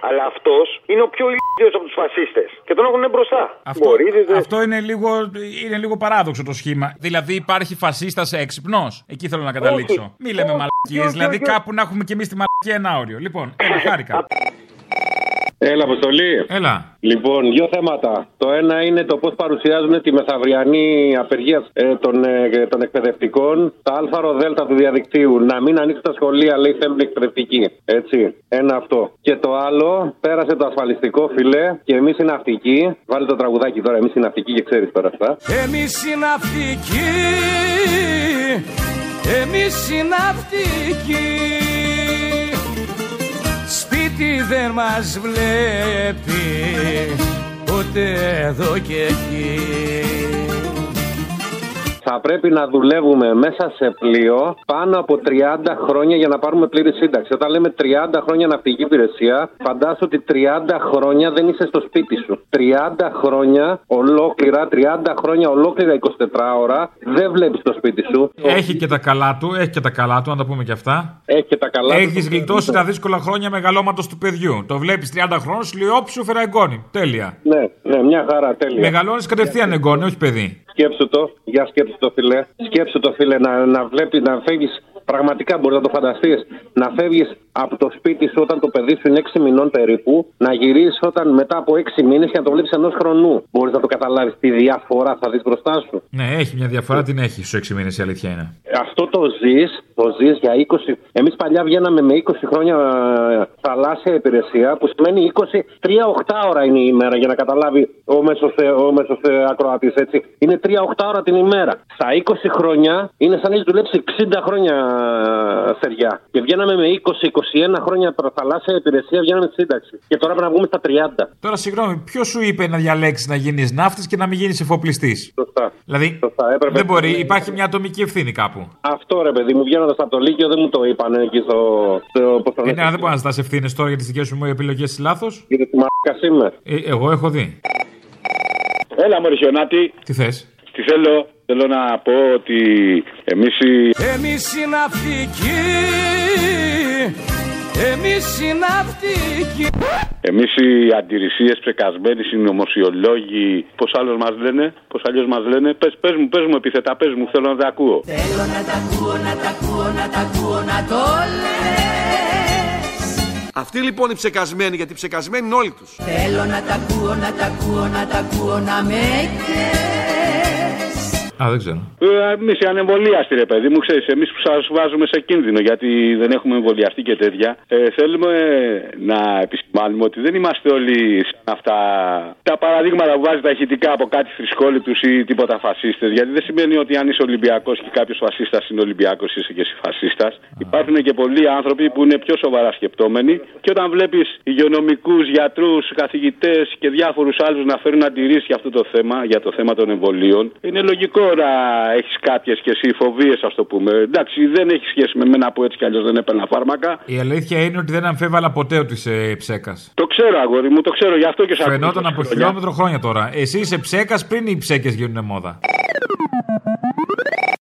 Speaker 14: Αλλά αυτός είναι ο πιο ηλίθιο από τους φασίστες. Και τον έχουν μπροστά.
Speaker 23: Αυτό,
Speaker 14: Μπορείτε, δεν-
Speaker 23: αυτό είναι, λίγο, είναι λίγο παράδοξο το σχήμα. Δηλαδή υπάρχει φασίστας έξυπνος; Εκεί θέλω να καταλήξω.
Speaker 14: Όχι.
Speaker 23: Μη λέμε
Speaker 14: Όχι,
Speaker 23: μαλακίες.
Speaker 14: όχι,
Speaker 23: Δηλαδή
Speaker 14: όχι.
Speaker 23: κάπου να έχουμε και εμείς τη μαλακία ένα όριο. Λοιπόν, ένα χάρηκα.
Speaker 31: Έλα, Αποστολή.
Speaker 23: Έλα.
Speaker 31: Λοιπόν, δύο θέματα. Το ένα είναι το πώς παρουσιάζουν τη μεθαυριανή απεργία ε, των, ε, των εκπαιδευτικών. Τα ΑΡΔ του διαδικτύου. Να μην ανοίξουν τα σχολεία, λέει, θέλουν εκπαιδευτική. Έτσι. Ένα αυτό. Και το άλλο, πέρασε το ασφαλιστικό φιλέ και εμείς οι ναυτικοί. Βάλει το τραγουδάκι τώρα, εμείς οι ναυτικοί και ξέρεις τώρα αυτά.
Speaker 13: Εμείς οι ναυτικοί Εμείς οι ναυτικοί Σπίτι δεν μας βλέπει Ούτε εδώ και εκεί
Speaker 31: Θα πρέπει να δουλεύουμε μέσα σε πλοίο πάνω από 30 χρόνια για να πάρουμε πλήρη σύνταξη. Όταν λέμε 30 χρόνια ναυτική υπηρεσία, φαντάσου ότι 30 χρόνια δεν είσαι στο σπίτι σου. 30 χρόνια ολόκληρα, 30 χρόνια ολόκληρα 24 ώρα δεν βλέπεις το σπίτι σου.
Speaker 23: Έχει και τα καλά του, έχει και τα καλά του, να τα πούμε και αυτά.
Speaker 31: Έχει και τα καλά
Speaker 23: Έχεις
Speaker 31: του.
Speaker 23: γλιτώσει τα δύσκολα χρόνια μεγαλώματος του παιδιού. Το βλέπεις 30 χρόνων, σου λέει όψου φέρα εγγόνι. Τέλεια.
Speaker 31: Ναι, ναι, μια χαρά, τέλεια.
Speaker 23: Μεγαλώνεις κατευθείαν εγγόνι, όχι παιδί.
Speaker 31: Σκέψου το, για σκέψου το φιλέ. Σκέψου το φιλέ, να, να βλέπει, να φεύγει. Πραγματικά μπορεί να το φανταστείς. Να φεύγεις από το σπίτι σου όταν το παιδί σου είναι 6 μηνών περίπου, να γυρίσεις όταν μετά από 6 μήνες και να το βλέπεις ενός χρονού. Μπορείς να το καταλάβεις τι διαφορά θα δεις μπροστά σου.
Speaker 23: Ναι, έχει μια διαφορά, την έχει στους 6 μήνες η αλήθεια είναι.
Speaker 31: Αυτό το ζεις, το ζεις για 20. Εμείς παλιά βγαίναμε με 20 χρόνια ε, θαλάσσια υπηρεσία, που σημαίνει 20, 3 8 ώρα είναι η ημέρα για να καταλάβει ο μέσος ο μέσος, ε, ακροατής, έτσι. Είναι 3 8 ώρα την ημέρα. Στα 20 χρόνια είναι σαν να έχεις δουλέψει 60 χρόνια ε, στεριά. Και βγαίναμε με 20-21 χρόνια θαλάσσια υπηρεσία, βγαίναμε στη σύνταξη. Και τώρα πρέπει να βγούμε στα 30.
Speaker 23: Τώρα, συγγνώμη, ποιος σου είπε να διαλέξεις να γίνεις ναύτης και να μην γίνεις εφοπλιστής;
Speaker 31: Σωστά.
Speaker 23: Δηλαδή,
Speaker 31: Σωστά, έπρεπε-
Speaker 23: δεν μπορεί, υπάρχει μια ατομική ευθύνη κάπου.
Speaker 31: Αυτό ρε παιδί μου, βγαίνοντας από το Λύκειο δεν μου το είπαν εκεί στο. στο πώς το
Speaker 23: Ε,
Speaker 31: λένε.
Speaker 23: ναι, δεν μπορεί να ζητάς ευθύνες τώρα για τις δικές σου επιλογές λάθος.
Speaker 31: Γιατί τη μαλάκα είμαι.
Speaker 23: Ε, εγώ έχω δει.
Speaker 39: Έλα, Μωρισιονάτη.
Speaker 23: Τι θες;
Speaker 39: Τι θέλω. Θέλω να πω ότι εμείς οι...
Speaker 13: Εμείς οι ναυτικοί. Εμείς οι ναυτικοί.
Speaker 39: Εμείς οι αντιρρησίες ψεκασμένοι συνωμοσιολόγοι, πώς άλλος μας λένε, πώς αλλιώς μας λένε, πες, πες μου, πες μου επιθετά, πες μου, θέλω να τα ακούω.
Speaker 13: Θέλω να τα ακούω, να τα ακούω, να τα ακούω, να το λες.
Speaker 29: Αυτοί λοιπόν οι ψεκασμένοι, γιατί ψεκασμένοι είναι όλοι τους.
Speaker 13: Θέλω να τα ακούω, να τα ακούω, να τα ακούω, να με κλαις
Speaker 23: Α, δεν ξέρω.
Speaker 39: Ε, Εμείς οι ανεμβολίαστοι, ρε παιδί μου, ξέρεις, εμείς που σας βάζουμε σε κίνδυνο γιατί δεν έχουμε εμβολιαστεί και τέτοια. Ε, θέλουμε να επισημάνουμε ότι δεν είμαστε όλοι σαν αυτά τα παραδείγματα που βάζεις τα ηχητικά από κάτι θρησκόληπτου ή τίποτα φασίστες. Γιατί δεν σημαίνει ότι αν είσαι Ολυμπιακός και κάποιος φασίστας είναι Ολυμπιακός, είσαι και εσύ φασίστας. Υπάρχουν και πολλοί άνθρωποι που είναι πιο σοβαρά σκεπτόμενοι και όταν βλέπεις υγειονομικούς, γιατρούς, καθηγητές και διάφορους άλλους να φέρουν αντιρρήσεις για αυτό το θέμα, για το θέμα των εμβολίων, είναι λογικό να έχεις κάποιες και εσύ φοβίες, ας το πούμε. Εντάξει, δεν έχει σχέση με μένα που έτσι κι αλλιώς δεν έπαιρνα φάρμακα.
Speaker 23: Η αλήθεια είναι ότι δεν αμφέβαλα ποτέ ότι είσαι ψέκας.
Speaker 39: Το ξέρω, αγόρι μου, το ξέρω, γι' αυτό και σε ακούω
Speaker 23: Φαινόταν
Speaker 39: τόσα
Speaker 23: από
Speaker 39: χρόνια.
Speaker 23: χιλιόμετρο χρόνια τώρα. Εσύ είσαι ψέκας πριν οι ψέκες γίνουν μόδα.